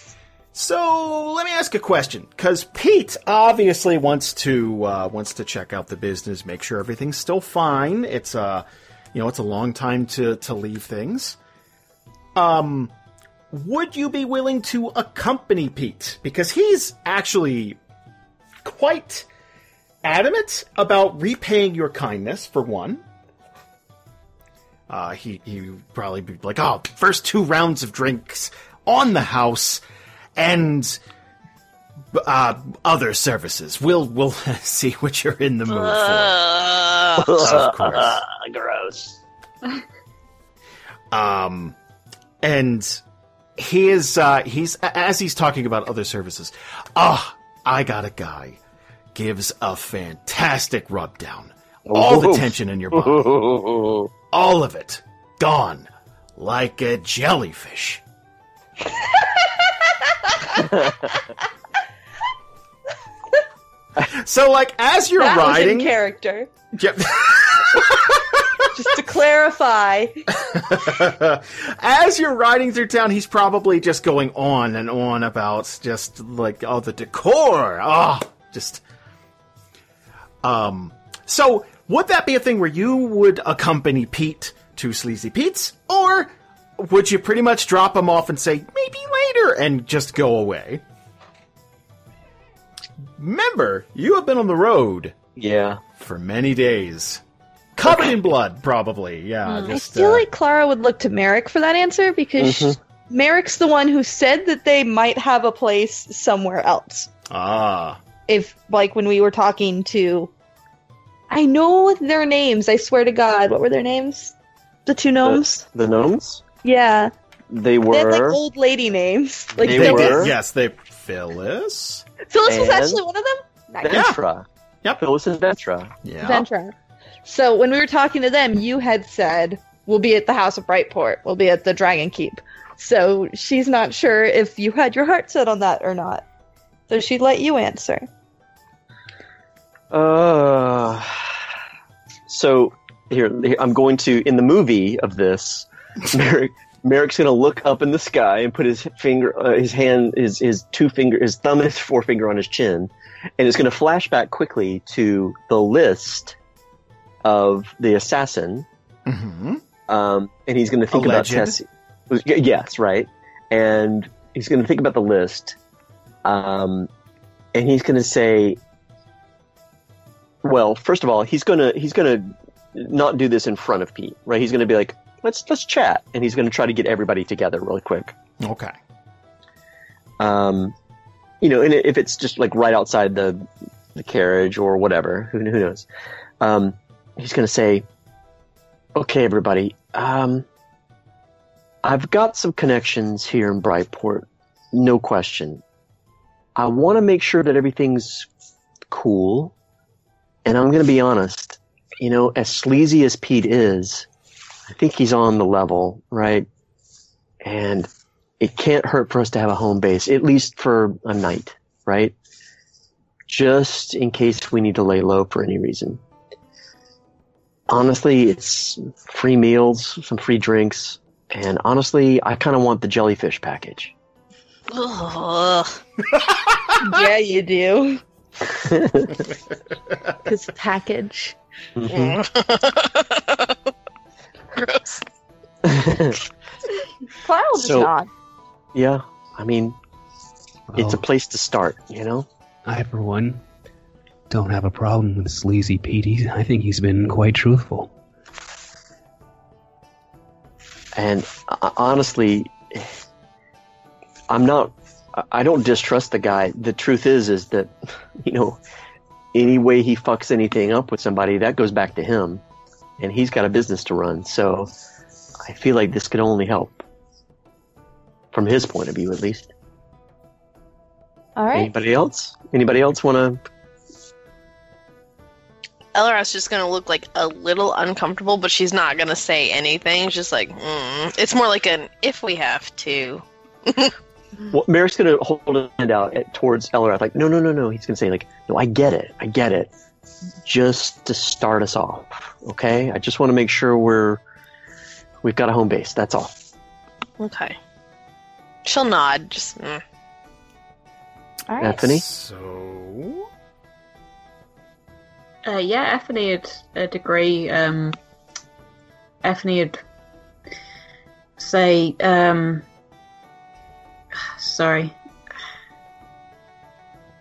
So let me ask a question, because Pete obviously wants to uh, wants to check out the business, make sure everything's still fine. It's a, you know, it's a long time to to leave things. Um, would you be willing to accompany Pete because he's actually quite adamant about repaying your kindness for one. Uh, he he probably be like, oh, first two rounds of drinks on the house, and uh, other services. We'll we'll see what you're in the mood for. Uh, Of course. Gross. Um, and he is uh, he's as he's talking about other services. Ah, I got a guy gives a fantastic rub down. All the tension in your body, all of it gone like a jellyfish. so, like, as you're that was in riding, character. Yep. Just to clarify. as you're riding through town, he's probably just going on and on about just like oh the decor, ah, just um. So would that be a thing where you would accompany Pete to Sleazy Pete's, or would you pretty much drop him off and say maybe later and just go away? Remember, you have been on the road Yeah. for many days, covered in blood, probably. Yeah, I just feel uh, like Klara would look to Marrek for that answer because Mhm. Marrek's the one who said that they might have a place somewhere else. ah. If, like, when we were talking to. I know their names, I swear to God. What were their names? The two gnomes? The gnomes? yeah. They were. They had, like, old lady names. Like, They They were. did, yes, they Phyllis. Phyllis was actually one of them? Nice. Ventra. Yep. Phyllis and Ventra. Yeah. Ventra. So when we were talking to them, you had said we'll be at the House of Brightport. We'll be at the Dragon Keep. So she's not sure if you had your heart set on that or not. So she'd let you answer. Uh, so here, here, I'm going to in the movie of this. Marrek, Marrek's going to look up in the sky and put his finger, uh, his hand, his his two finger, his thumb and his forefinger on his chin, and it's going to flash back quickly to the list of the assassin, hmm um, and he's going to think about Alleged. Tessie. Yes, right, and he's going to think about the list, um, and he's going to say, well, first of all, he's gonna he's gonna not do this in front of Pete, right? He's gonna be like, let's let's chat, and he's gonna try to get everybody together really quick. Okay. Um, you know, and if it's just like right outside the the carriage or whatever, who, who knows? Um, he's gonna say, okay, everybody, um, I've got some connections here in Brightport, no question. I want to make sure that everything's cool, and I'm gonna be honest. You know, as sleazy as Pete is, I think he's on the level, right? And it can't hurt for us to have a home base, at least for a night, right? Just in case we need to lay low for any reason. Honestly, it's free meals, some free drinks, and honestly, I kind of want the jellyfish package. Yeah, you do. This package. Mhm. Gross. Kyle does So- not. yeah, I mean, it's a place to start, you know? I, for one, don't have a problem with Sleazy Pete. I think he's been quite truthful. And uh, honestly, I'm not. I- I don't distrust the guy. The truth is, is that you know, any way he fucks anything up with somebody, that goes back to him, and he's got a business to run. So, I feel like this could only help, from his point of view, at least. All right. Anybody else? Anybody else want to? Eliwrath's just gonna look like a little uncomfortable, but she's not gonna say anything. She's just like, mm. it's more like an if we have to. Well, Marrek's gonna hold a hand out at, towards Eliwrath, like, no, no, no, no. He's gonna say, like, no, I get it, I get it. Just to start us off, okay? I just want to make sure we're we've got a home base. That's all. Okay. She'll nod. Just mm. All right. Anthony. So, Uh, yeah, Ephany had a degree. Um, Ephany would say, um, sorry.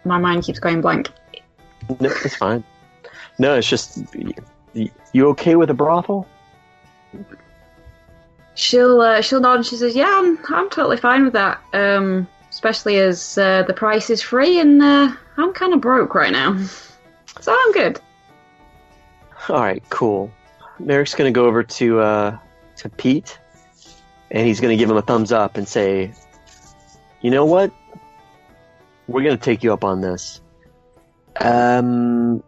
My mind keeps going blank. No, it's fine. No, it's just you, you okay with a brothel? She'll uh, she'll nod and she says, "Yeah, I'm I'm totally fine with that. Um, especially as uh, the price is free and uh, I'm kind of broke right now, so I'm good." All right, cool. Marrek's gonna go over to uh, to Pete, and he's gonna give him a thumbs up and say, "You know what? We're gonna take you up on this. Um,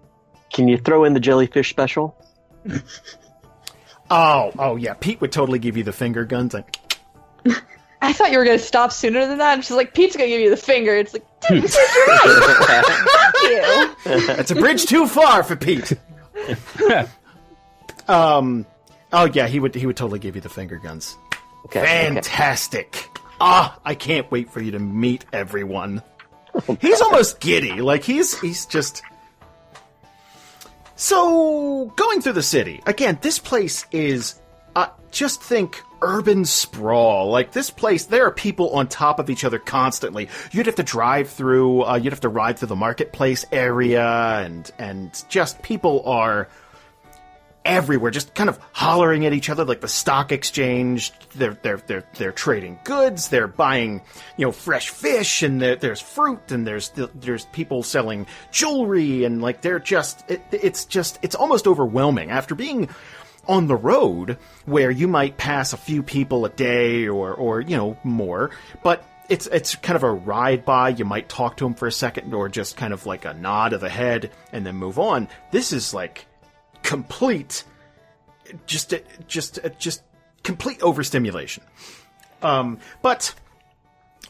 can you throw in the jellyfish special?" oh, oh yeah, Pete would totally give you the finger guns. Like, I thought you were going to stop sooner than that. And she's like, Pete's going to give you the finger. It's like, dude, you're right. Fuck you. That's a bridge too far for Pete. Um. Oh yeah, he would. He would totally give you the finger guns. Okay. okay. Ah, I can't wait for you to meet everyone. He's almost giddy. Like he's he's just. So going through the city again. This place is. Uh, just think urban sprawl. Like this place, there are people on top of each other constantly. You'd have to drive through. Uh, you'd have to ride through the marketplace area, and and just people are everywhere, just kind of hollering at each other like the stock exchange. They're they're they're they're trading goods. They're buying you know fresh fish, and there, there's fruit, and there's there's people selling jewelry, and like they're just it, it's just it's almost overwhelming after being on the road where you might pass a few people a day or or you know more, but it's it's kind of a ride by. You might talk to them for a second, or just kind of like a nod of the head, and then move on. This is like complete, just just just complete overstimulation. Um, but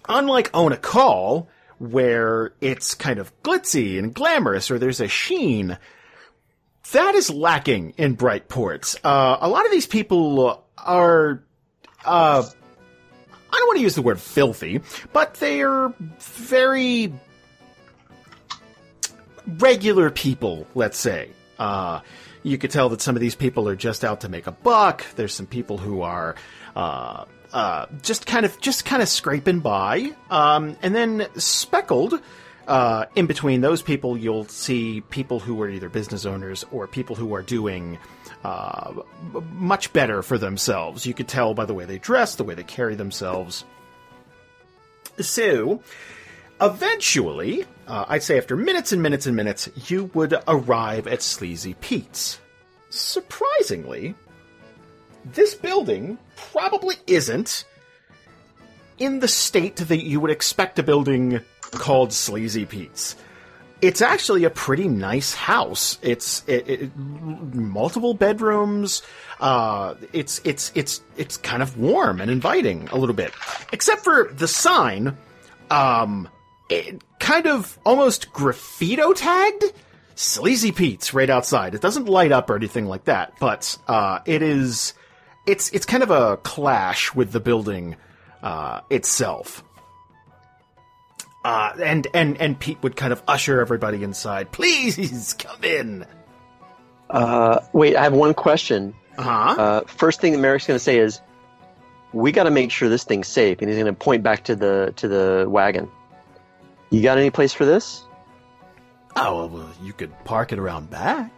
unlike Own a Call, where it's kind of glitzy and glamorous, or there's a sheen, that is lacking in Brightport. Uh, a lot of these people are, uh, I don't want to use the word filthy, but they are very regular people, let's say. Uh, you could tell that some of these people are just out to make a buck. There's some people who are, uh, uh, just kind of, just kind of scraping by. Um, and then speckled, uh, in between those people, you'll see people who are either business owners or people who are doing, uh, much better for themselves. You could tell by the way they dress, the way they carry themselves. So, eventually, uh, I'd say after minutes and minutes and minutes, you would arrive at Sleazy Pete's. Surprisingly, this building probably isn't in the state that you would expect a building called Sleazy Pete's. it's actually a pretty nice house. It's it, it, multiple bedrooms. Uh, it's it's it's it's kind of warm and inviting a little bit, except for the sign. Um, it kind of almost graffito tagged Sleazy Pete's right outside. It doesn't light up or anything like that, but uh, it is. It's it's kind of a clash with the building uh, itself. Uh, and and and Pete would kind of usher everybody inside. Please come in. Uh, wait, I have one question. Uh-huh. Uh, first thing that Marrek's going to say is, "We got to make sure this thing's safe," and he's going to point back to the to the wagon. You got any place for this? Oh well, you could park it around back.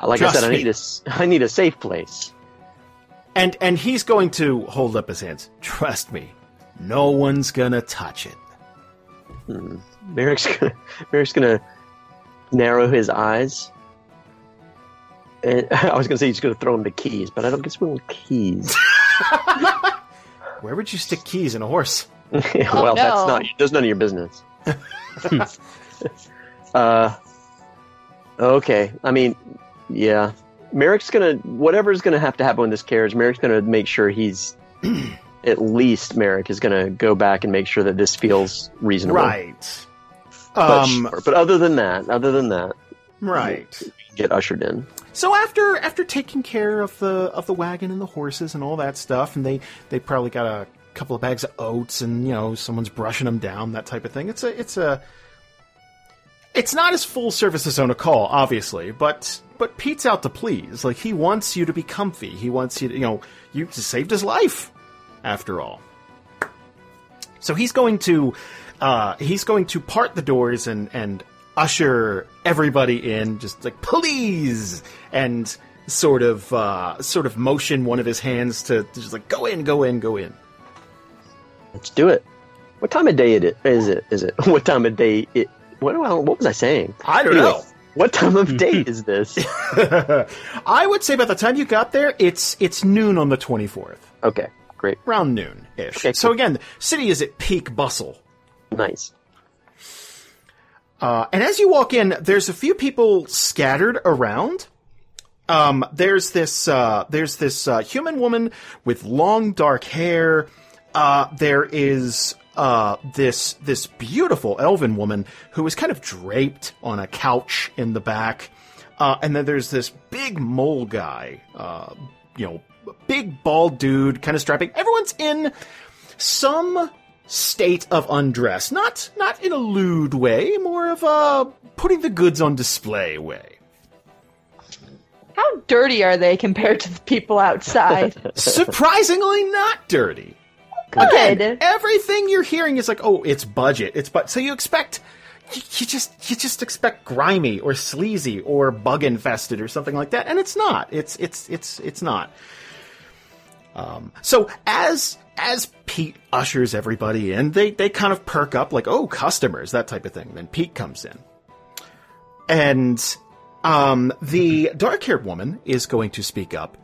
Uh, like Trust I said, I need a I need a safe place. And and he's going to hold up his hands. Trust me, no one's gonna touch it. Hmm. Marrek's gonna Marrek's gonna narrow his eyes. And I was gonna say he's gonna throw him the keys, but I don't guess we want keys. Where would you stick keys in a horse? well, that's no. not that's none of your business. uh, okay. I mean, yeah. Marrek's gonna whatever's gonna have to happen with this carriage. Marrek's gonna make sure he's at least Marrek is gonna go back and make sure that this feels reasonable. Right. But, Um. sure. but other than that, other than that, Right. get ushered in. So after after taking care of the of the wagon and the horses and all that stuff, and they they probably got a couple of bags of oats and you know someone's brushing them down, that type of thing. It's a it's a it's not as full service as on a call, obviously, but but Pete's out to please. Like he wants you to be comfy. He wants you to you know you saved his life after all. So he's going to uh, he's going to part the doors and and usher everybody in, just like please, and sort of uh, sort of motion one of his hands to, to just like go in, go in, go in. Let's do it. What time of day it is? Is it? Is it? What time of day? It? What? do I- What was I saying? I don't Anyway, know. What time of day is this? I would say by the time you got there, it's it's noon on the twenty fourth, Okay, great, around noon ish. Okay, So cool. again, the city is at peak bustle. nice. Uh, and as you walk in, there's a few people scattered around. Um, there's this uh, there's this uh, human woman with long dark hair. Uh, there is uh, this this beautiful elven woman who is kind of draped on a couch in the back. Uh, and then there's this big mole guy, uh, you know, big bald dude, kind of strapping. Everyone's in some state of undress, not not in a lewd way, more of a putting the goods on display way. How dirty are they compared to the people outside? Surprisingly, not dirty. Good. Again, everything you're hearing is like, oh, it's budget. It's but so you expect you, just you just expect grimy or sleazy or bug infested or something like that, and it's not. It's it's it's it's not. Um, so as as Pete ushers everybody in, they they kind of perk up like, oh, customers, that type of thing. Then Pete comes in, and um, the dark-haired woman is going to speak up.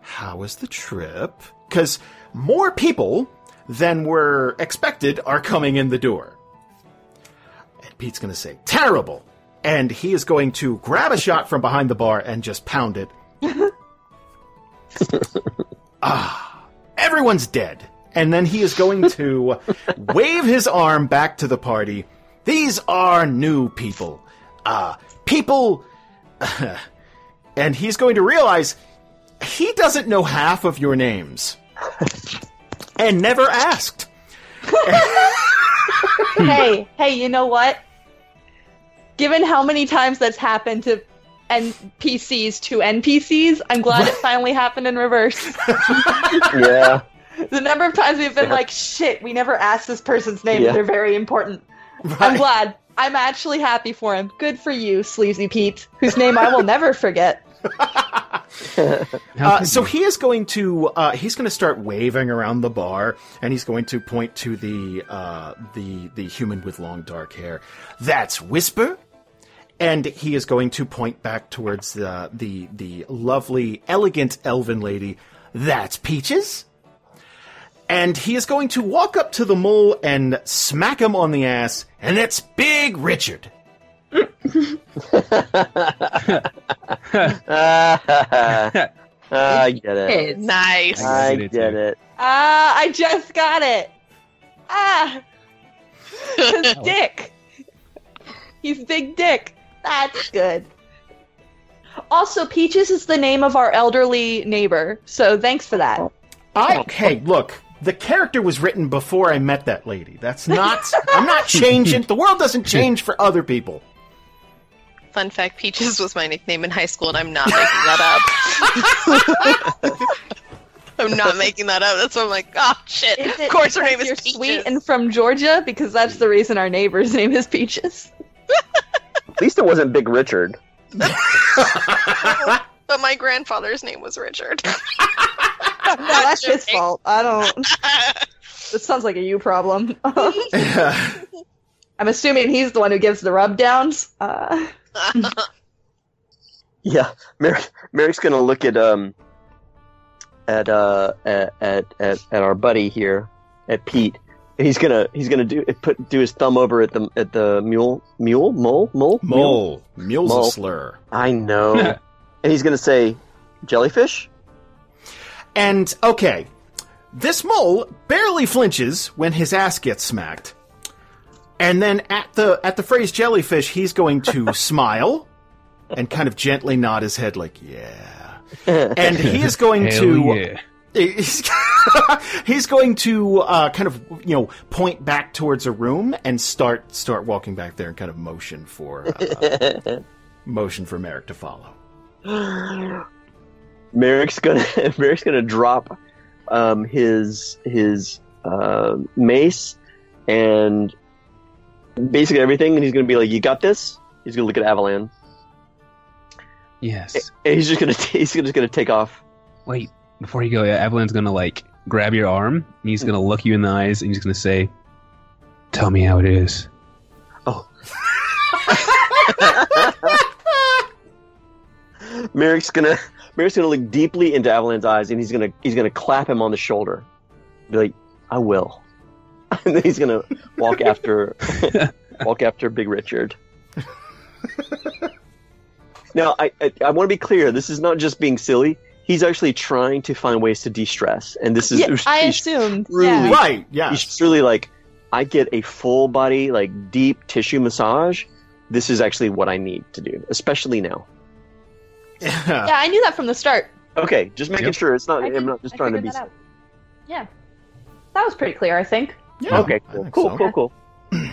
How was the trip? Because more people than were expected are coming in the door. And Pete's going to say, terrible. And he is going to grab a shot from behind the bar and just pound it. ah, everyone's dead. And then he is going to wave his arm back to the party. These are new people. Uh, people. and he's going to realize he doesn't know half of your names. And never asked. hey, hey, you know what? Given how many times that's happened to NPCs to NPCs, I'm glad it finally happened in reverse. Yeah, The number of times we've been like, shit, we never asked this person's name, Yeah. they're very important. I'm glad. I'm actually happy for him. Good for you, Sleazy Pete, whose name I will never forget. Uh, so he is going to uh, he's going to start waving around the bar, and he's going to point to the uh, the the human with long dark hair. That's Whisper, and he is going to point back towards the the the lovely, elegant elven lady. That's Peaches. and he is going to walk up to the mole and smack him on the ass, and it's Big Richard. Ah, I get it. Kids. Nice. I get it, get too. it. Ah, I just got it. Ah, his dick. He's big dick. That's good. Also, Peaches is the name of our elderly neighbor, so thanks for that. I hey, look, the character was written before I met that lady. That's not. I'm not changing. The world doesn't change for other people. Fun fact: Peaches was my nickname in high school, and I'm not making that up. I'm not making that up. That's why I'm like, oh shit. Is Of course, her name is you're Peaches. sweet and from Georgia because that's the reason our neighbor's name is Peaches. At least it wasn't Big Richard. but my grandfather's name was Richard. No, that's his fault. I don't. This sounds like a you problem. I'm assuming he's the one who gives the rub downs. Uh, Yeah, Marrek, Marrek's gonna look at um at uh at, at at at our buddy here at Pete, and he's gonna he's gonna do put do his thumb over at the at the mule mule mole mole Mole. Mule's Mole. a slur. I know, and he's gonna say jellyfish. And okay, this mole barely flinches when his ass gets smacked. And then at the at the phrase jellyfish, he's going to smile and kind of gently nod his head like, yeah. And he is going to yeah. he's, he's going to uh, kind of you know point back towards a room and start start walking back there and kind of motion for uh, motion for Marrek to follow. Marrek's gonna Marrek's gonna drop um, his his uh, mace and basically everything, and he's gonna be like, "You got this." He's gonna look at Avalan, Yes. and he's just gonna he's just gonna take off. Wait, before you go, yeah, Avalan's gonna like grab your arm and he's gonna look you in the eyes and he's gonna say, "Tell me how it is." Oh. Marrek's gonna Marrek's gonna look deeply into Avalan's eyes, and he's gonna he's gonna clap him on the shoulder, be like, "I will," and then he's gonna walk after walk after Big Richard. now, I I, I want to be clear. This is not just being silly. He's actually trying to find ways to de-stress, and this is yeah, I he's assumed. truly- Yeah. Right? He's Yes. just really like, I get a full body, like deep tissue massage. This is actually what I need to do, especially now. yeah, I knew that from the start. Okay, just making Yep. sure it's not. I I'm not just I trying to be. Yeah, that was pretty clear. I think. Yeah, Okay, cool, cool, so. cool, cool.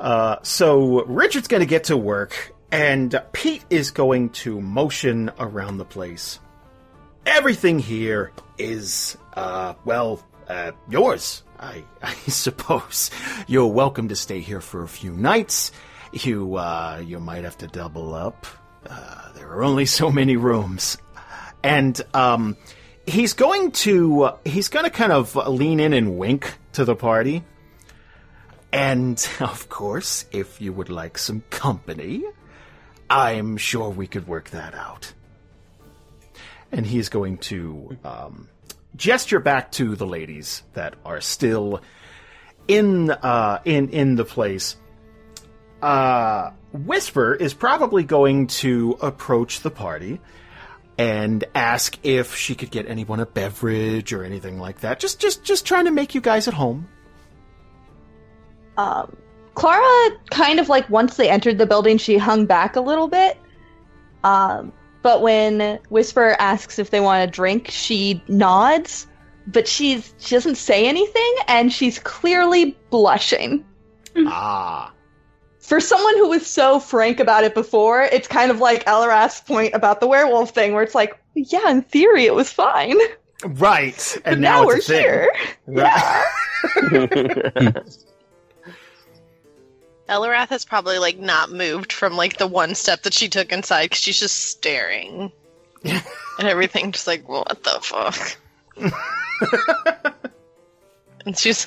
Uh, so Richard's going to get to work, and Pete is going to motion around the place. Everything here is, uh, well, uh, yours. I, I suppose you're welcome to stay here for a few nights. You, uh, you might have to double up. Uh, there are only so many rooms, and um, he's going to he's going to kind of lean in and wink to the party. And, of course, if you would like some company, I'm sure we could work that out. And he's going to um, gesture back to the ladies that are still in uh, in in the place. Uh, Whisper is probably going to approach the party and ask if she could get anyone a beverage or anything like that. Just just just trying to make you guys at home. Um, Klara kind of like once they entered the building, she hung back a little bit. Um, but when Whisper asks if they want a drink, she nods, but she's she doesn't say anything, and she's clearly blushing. Ah. For someone who was so frank about it before, it's kind of like Eliwrath's point about the werewolf thing, where it's like, yeah, in theory, it was fine. Right. And But now, now, we're it's a thing. here. Right. Eliwrath has probably like not moved from like the one step that she took inside because she's just staring and everything, just like what the fuck. and she's,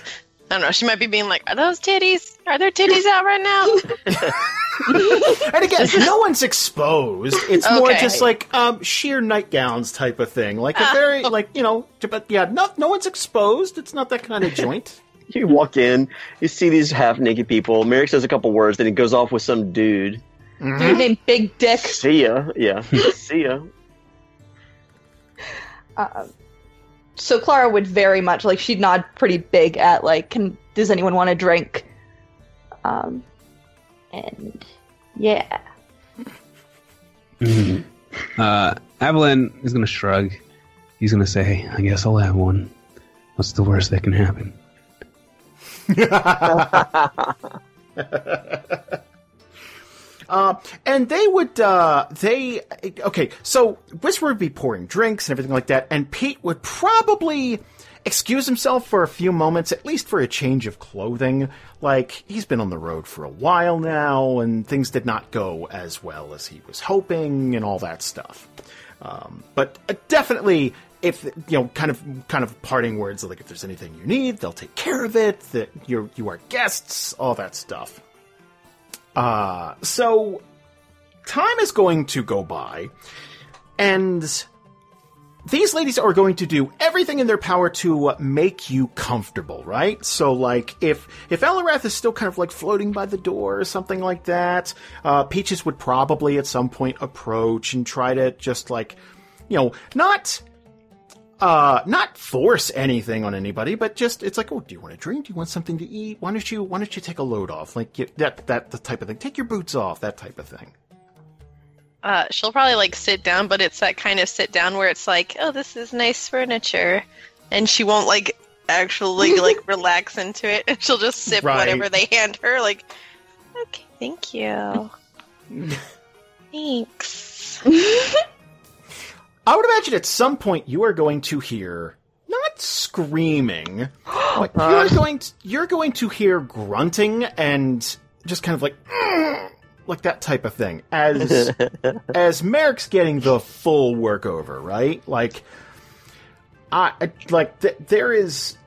I don't know, she might be being like, "Are those titties? Are there titties out right now?" and again, no one's exposed. It's more just like um, sheer nightgowns type of thing. Like a very like you know, but yeah, no, no one's exposed. It's not that kind of joint. You walk in, you see these half naked people. Marrek says a couple words, then he goes off with some dude. Dude named Big Dick. See ya. Yeah. See ya. Um, so Klara would very much like she'd nod pretty big at like, can does anyone want a drink? Um, and yeah, Uh, Avalan is gonna shrug. He's gonna say, "I guess I'll have one. What's the worst that can happen?" Uh, and they would, uh, they, okay, so Whisper would be pouring drinks and everything like that, and Pete would probably excuse himself for a few moments, at least for a change of clothing. Like, he's been on the road for a while now, and things did not go as well as he was hoping, and all that stuff. Um, but uh, definitely, if you know, kind of, kind of parting words like if there's anything you need, they'll take care of it. That you're, you are guests, all that stuff. Uh, so time is going to go by, and these ladies are going to do everything in their power to make you comfortable, right? So, like, if if Eliwrath is still kind of like floating by the door or something like that, uh, Peaches would probably at some point approach and try to just like, you know, not uh not force anything on anybody but just it's like oh do you want a drink? Do you want something to eat? Why don't you why don't you take a load off? Like get that that the type of thing. Take your boots off that type of thing. Uh, she'll probably like sit down, but it's that kind of sit down where it's like, oh, this is nice furniture, and she won't like actually like relax into it, and she'll just sip Right. whatever they hand her. Like, okay, thank you, thanks. I would imagine at some point you are going to hear not screaming but you're going to, you're going to hear grunting and just kind of like like that type of thing as as Marrek's getting the full workover, right? Like, I I- like th- there is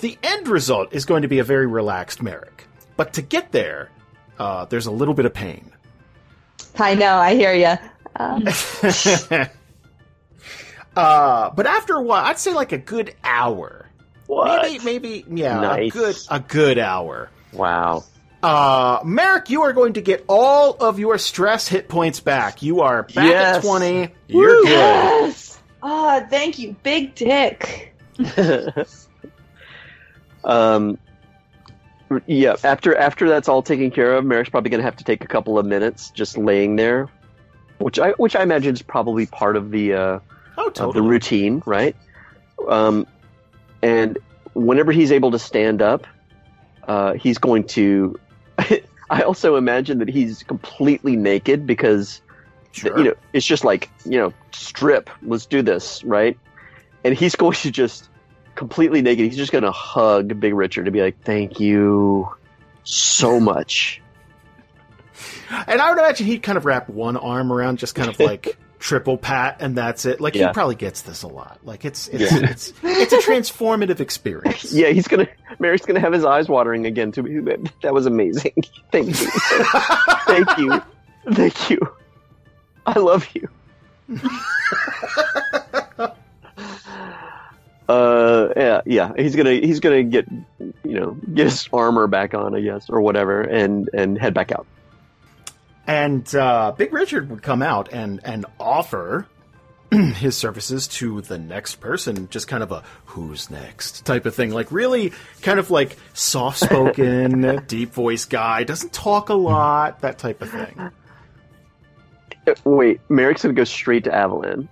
the end result is going to be a very relaxed Marrek, but to get there, uh, there's a little bit of pain. I know, I hear you. Um, uh, but after a while, I'd say like a good hour, What? maybe maybe yeah, a good a good hour. Wow. Uh, Marrek, you are going to get all of your stress hit points back. You are back Yes. at 20. You're good. yes. Ah, thank you, Big Dick. um, yeah. After after that's all taken care of, Marrek's probably going to have to take a couple of minutes just laying there, which I which I imagine is probably part of the uh, Oh, of the routine, right? Um, and whenever he's able to stand up, uh, he's going to. I also imagine that he's completely naked because Sure. you know it's just like you know strip. Let's do this, right? And he's going to just completely naked. He's just going to hug Big Richard to be like, "Thank you so much." And I would imagine he'd kind of wrap one arm around, just kind of like triple pat, and that's it. Like Yeah. he probably gets this a lot. Like it's it's Yeah. it's it's a transformative experience. Yeah, he's gonna. Marrek's gonna have his eyes watering again. To me, that, was amazing. Thank you, thank you, thank you. I love you. uh, yeah, yeah. He's gonna he's gonna get you know get his armor back on, I guess, or whatever, and and head back out. And uh, Big Richard would come out and and offer his services to the next person, just kind of a who's next type of thing. Like really kind of like soft spoken, deep voice guy, doesn't talk a lot, that type of thing. Wait, Marrek's gonna go straight to Avalan.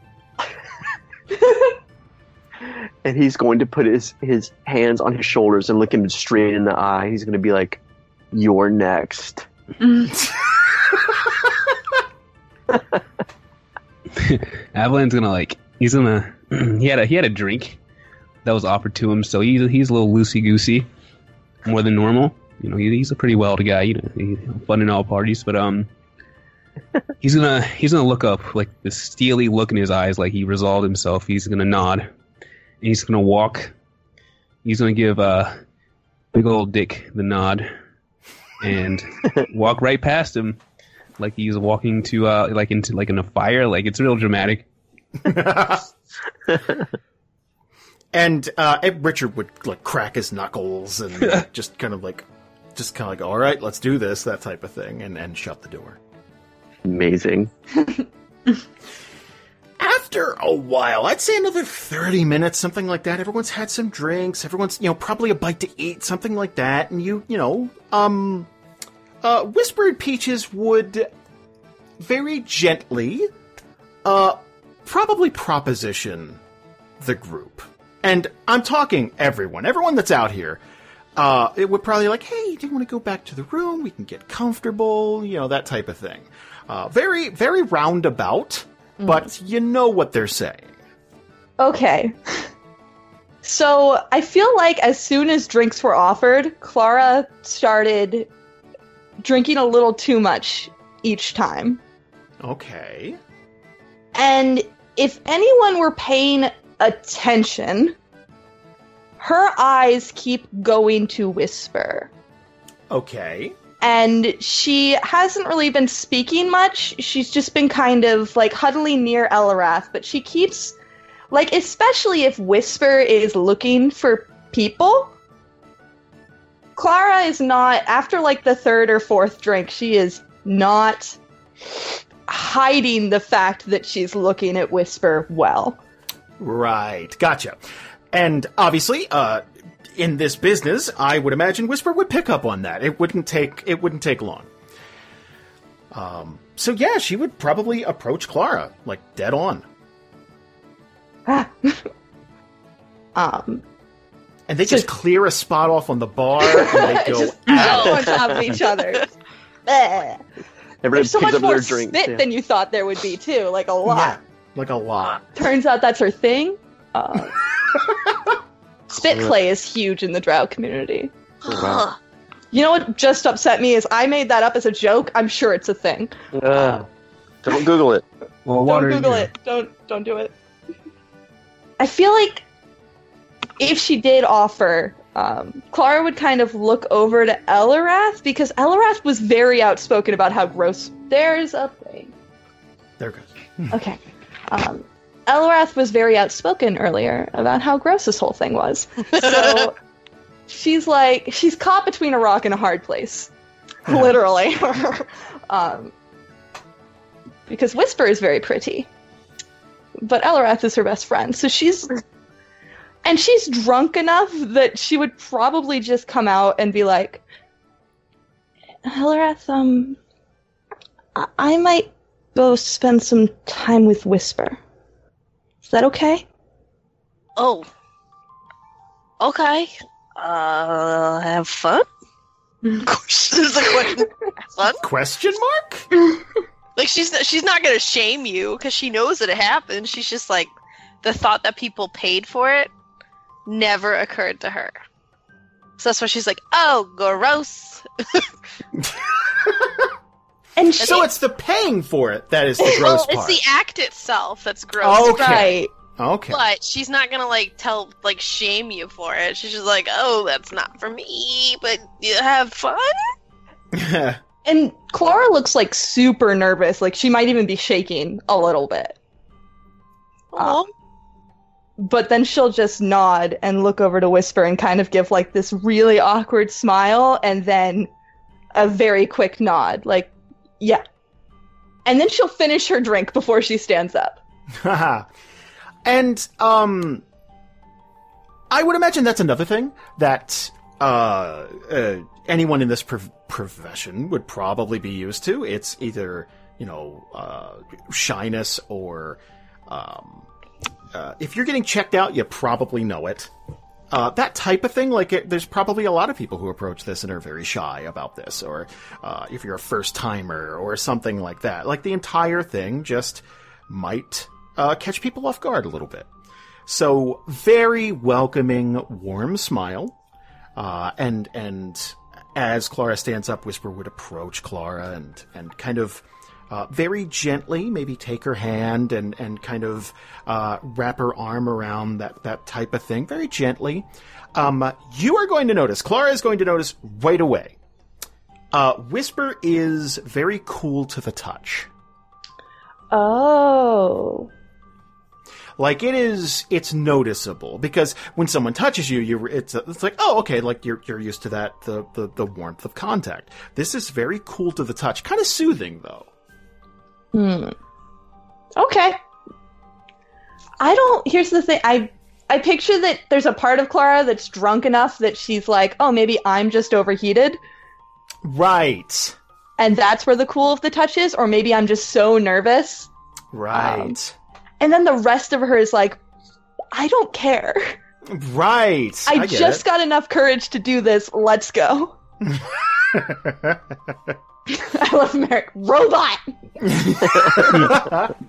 and he's going to put his, his hands on his shoulders and look him straight in the eye. He's going to be like, You're next. Avalan's gonna like he's gonna he had a he had a drink that was offered to him, so he's he's a little loosey goosey, more than normal. You know, he, he's a pretty wild guy. You know, he, fun in all parties, but um, he's gonna he's gonna look up like the steely look in his eyes, like he resolved himself. He's gonna nod, and he's gonna walk. He's gonna give uh big old Dick the nod, and walk right past him, like he's walking to uh like into like in a fire. Like it's real dramatic. And uh, Richard would like crack his knuckles and like, just kind of like, just kind of like, all right, let's do this, that type of thing, and and shut the door. Amazing. After a while, I'd say another thirty minutes, something like that. Everyone's had some drinks. Everyone's you know probably a bite to eat, something like that, and you you know um, uh, Whispered Peaches would very gently, uh, probably proposition the group. And I'm talking everyone, everyone that's out here. Uh, it would probably like, hey, do you want to go back to the room? We can get comfortable, you know, that type of thing. Uh, very, very roundabout, but you know what they're saying. Okay. So I feel like as soon as drinks were offered, Klara started drinking a little too much each time. Okay. And if anyone were paying attention, her eyes keep going to Whisper. Okay. And she hasn't really been speaking much. She's just been kind of like huddling near Eliwrath, but she keeps, like, especially if Whisper is looking for people. Klara is not, after like the third or fourth drink, she is not hiding the fact that she's looking at Whisper well. Right. Gotcha. And obviously, uh, in this business, I would imagine Whisper would pick up on that. It wouldn't take it wouldn't take long. Um, so yeah, she would probably approach Klara like dead on, Um, and they just clear a spot off on the bar and they go. just at go it. on top of each other. Everybody There's so much up more their drink. spit than you thought there would be too, like a lot. Yeah, like a lot. Turns out that's her thing. Uh, spit play is huge in the drow community. Wow. You know what just upset me is I made that up as a joke. I'm sure it's a thing. Uh, don't Google it. Well, Don't Google it. Don't don't do it. I feel like if she did offer, um, Klara would kind of look over to Eliwrath because Eliwrath was very outspoken about how gross. There's a thing. There it goes. Okay. Um, Eliwrath was very outspoken earlier about how gross this whole thing was. So she's like, she's caught between a rock and a hard place. Literally. um, because Whisper is very pretty. But Eliwrath is her best friend. So she's. And she's drunk enough that she would probably just come out and be like, Eliwrath, um. I, I might go spend some time with Whisper. Is that okay? Oh. Okay. Uh, have fun? Question is the question. Fun? Question mark? Like she's she's not gonna shame you because she knows that it happened. She's just like the thought that people paid for it never occurred to her. So that's why she's like, "Oh, gross." And she, So it's the paying for it that is the gross well, it's part. the act itself that's gross. Okay. right. Okay. But she's not gonna like tell like shame you for it. She's just like, "Oh, that's not for me." But you have fun. And Klara looks like super nervous. Like she might even be shaking a little bit. Oh, But then she'll just nod and look over to Whisper and kind of give like this really awkward smile and then a very quick nod. Like, yeah. And then she'll finish her drink before she stands up. And um, I would imagine that's another thing that uh, uh, anyone in this prof- profession would probably be used to. It's either you know uh, shyness or um, uh, if you're getting checked out, you probably know it. Uh, that type of thing, like it, there's probably a lot of people who approach this and are very shy about this, or uh, if you're a first timer or something like that. Like the entire thing just might uh, catch people off guard a little bit. So very welcoming, warm smile, uh, and and as Klara stands up, Whisper would approach Klara and and kind of. Uh, very gently, maybe take her hand and, and kind of uh, wrap her arm around that, that type of thing. Very gently. Um, you are going to notice, Klara is going to notice right away Uh, Whisper is very cool to the touch. Oh. Like it is, it's noticeable because when someone touches you, you it's it's like oh okay, like you're you're used to that the the, the warmth of contact. This is very cool to the touch, kind of soothing though. Hmm. Okay. I don't. Here's the thing. I I picture that there's a part of Klara that's drunk enough that she's like, oh, maybe I'm just overheated, Right, and that's where the cool of the touch is, or maybe I'm just so nervous. right, And then the rest of her is like, I don't care. right. I, get just got enough courage to do this. Let's go. it. I love Marrek. Robot.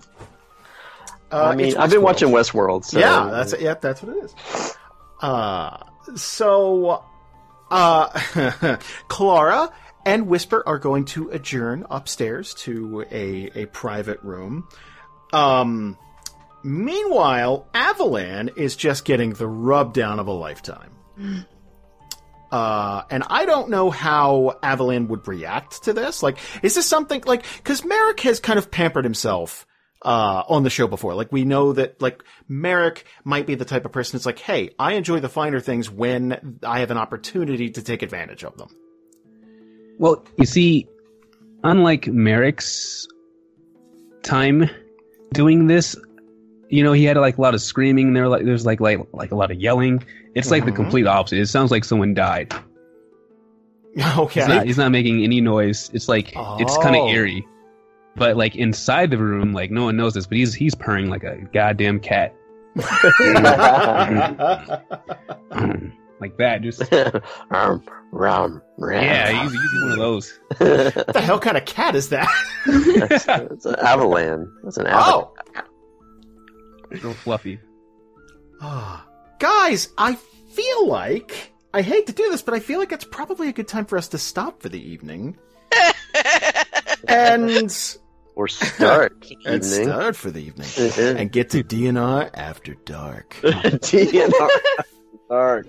Uh, I mean, I've been watching Westworld. So yeah, that's yeah, that's what it is. Uh, so, uh, Klara and Whisper are going to adjourn upstairs to a a private room. Um, meanwhile, Avalan is just getting the rub down of a lifetime. Uh, and I don't know how Avalan would react to this. Like, is this something like, cause Marrek has kind of pampered himself, uh, on the show before. Like, we know that, like, Marrek might be the type of person that's like, hey, I enjoy the finer things when I have an opportunity to take advantage of them. Well, you see, unlike Marrek's time doing this, you know, he had like a lot of screaming. There, like there's like like like a lot of yelling. It's like the Mhm. complete opposite. It sounds like someone died. Okay. He's not. He's not making any noise. It's like it's kind Oh. of eerie. But like inside the room, like no one knows this, but he's he's purring like a goddamn cat, like that. Just um, rum, rum. yeah, he's, he's one of those. what the hell kind of cat is that? That's, that's an avalan. That's an avalan. Oh, Real fluffy. Ah, guys, I feel like I hate to do this, but I feel like it's probably a good time for us to stop for the evening and Or start and evening. start for the evening Mhm. and get to D&R after dark. D&R. Dark.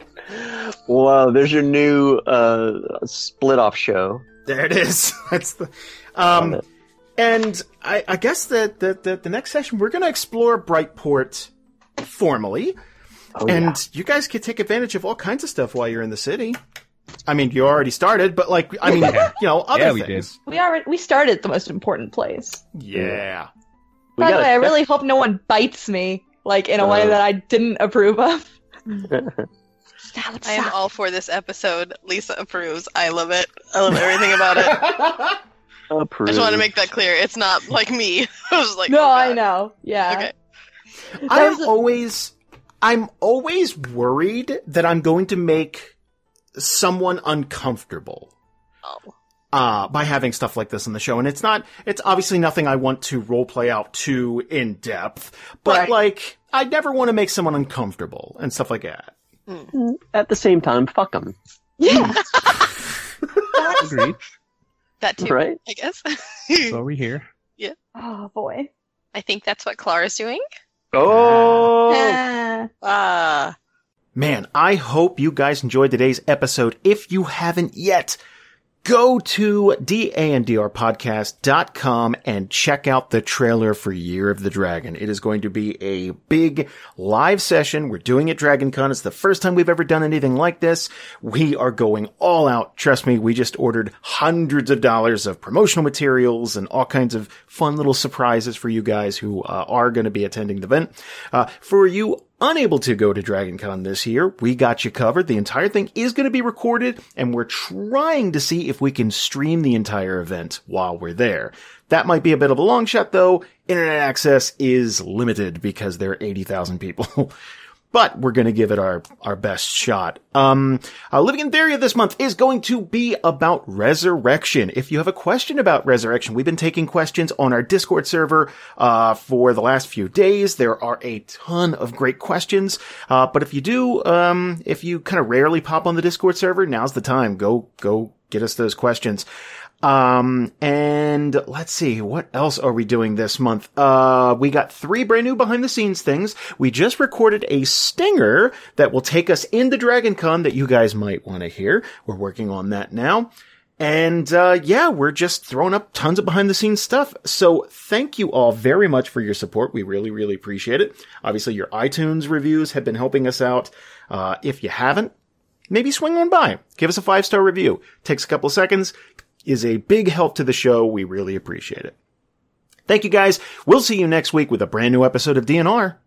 Wow, there's your new uh, split off show. There it is. That's the Love um, it. And I, I guess that the, the the next session we're going to explore Brightport formally, Oh, and yeah. you guys could take advantage of all kinds of stuff while you're in the city. I mean, you already started, but like, I mean, Yeah. you know, other Yeah, we things. We already we started at the most important place. Yeah. We By the way, I really hope no one bites me like in a way Uh. that I didn't approve of. I am all for this episode. Lisa approves. I love it. I love everything about it. I just want to make that clear. It's not like me. I was like, no, oh I know. Yeah. Okay. I'm a- always, I'm always worried that I'm going to make someone uncomfortable. Oh. Uh, by having stuff like this in the show. And it's not, it's obviously nothing I want to roleplay out too in depth, but Right. like, I never want to make someone uncomfortable and stuff like that. At the same time, fuck them, Yeah. Agreed. That too, right? I guess. So we here. Yeah. Oh boy. I think that's what Klara's doing. Oh, Ah. Ah. Man, I hope you guys enjoyed today's episode. If you haven't yet, go to dandrpodcast.com and check out the trailer for Year of the Dragon. It is going to be a big live session. We're doing it DragonCon. It's the first time we've ever done anything like this. We are going all out. Trust me, we just ordered hundreds of dollars of promotional materials and all kinds of fun little surprises for you guys who uh, are going to be attending the event. Uh, for you unable to go to DragonCon this year, we got you covered. The entire thing is going to be recorded, and we're trying to see if we can stream the entire event while we're there. That might be a bit of a long shot, though. Internet access is limited because there are 80,000 people. but we're going to give it our, our best shot. Um, uh, Living in Theory this month is going to be about resurrection. If you have a question about resurrection, we've been taking questions on our Discord server, uh, for the last few days. There are a ton of great questions. Uh, but if you do, um, if you kind of rarely pop on the Discord server, now's the time. Go, go get us those questions. Um, and let's see, what else are we doing this month? Uh, we got three brand new behind the scenes things. We just recorded a stinger that will take us into DragonCon that you guys might want to hear. We're working on that now. And uh, yeah, we're just throwing up tons of behind the scenes stuff. So thank you all very much for your support. We really, really appreciate it. Obviously, your iTunes reviews have been helping us out. Uh, if you haven't, maybe swing on by. Give us a five star review. Takes a couple seconds. Is a big help to the show. We really appreciate it. Thank you guys. We'll see you next week with a brand new episode of D&R.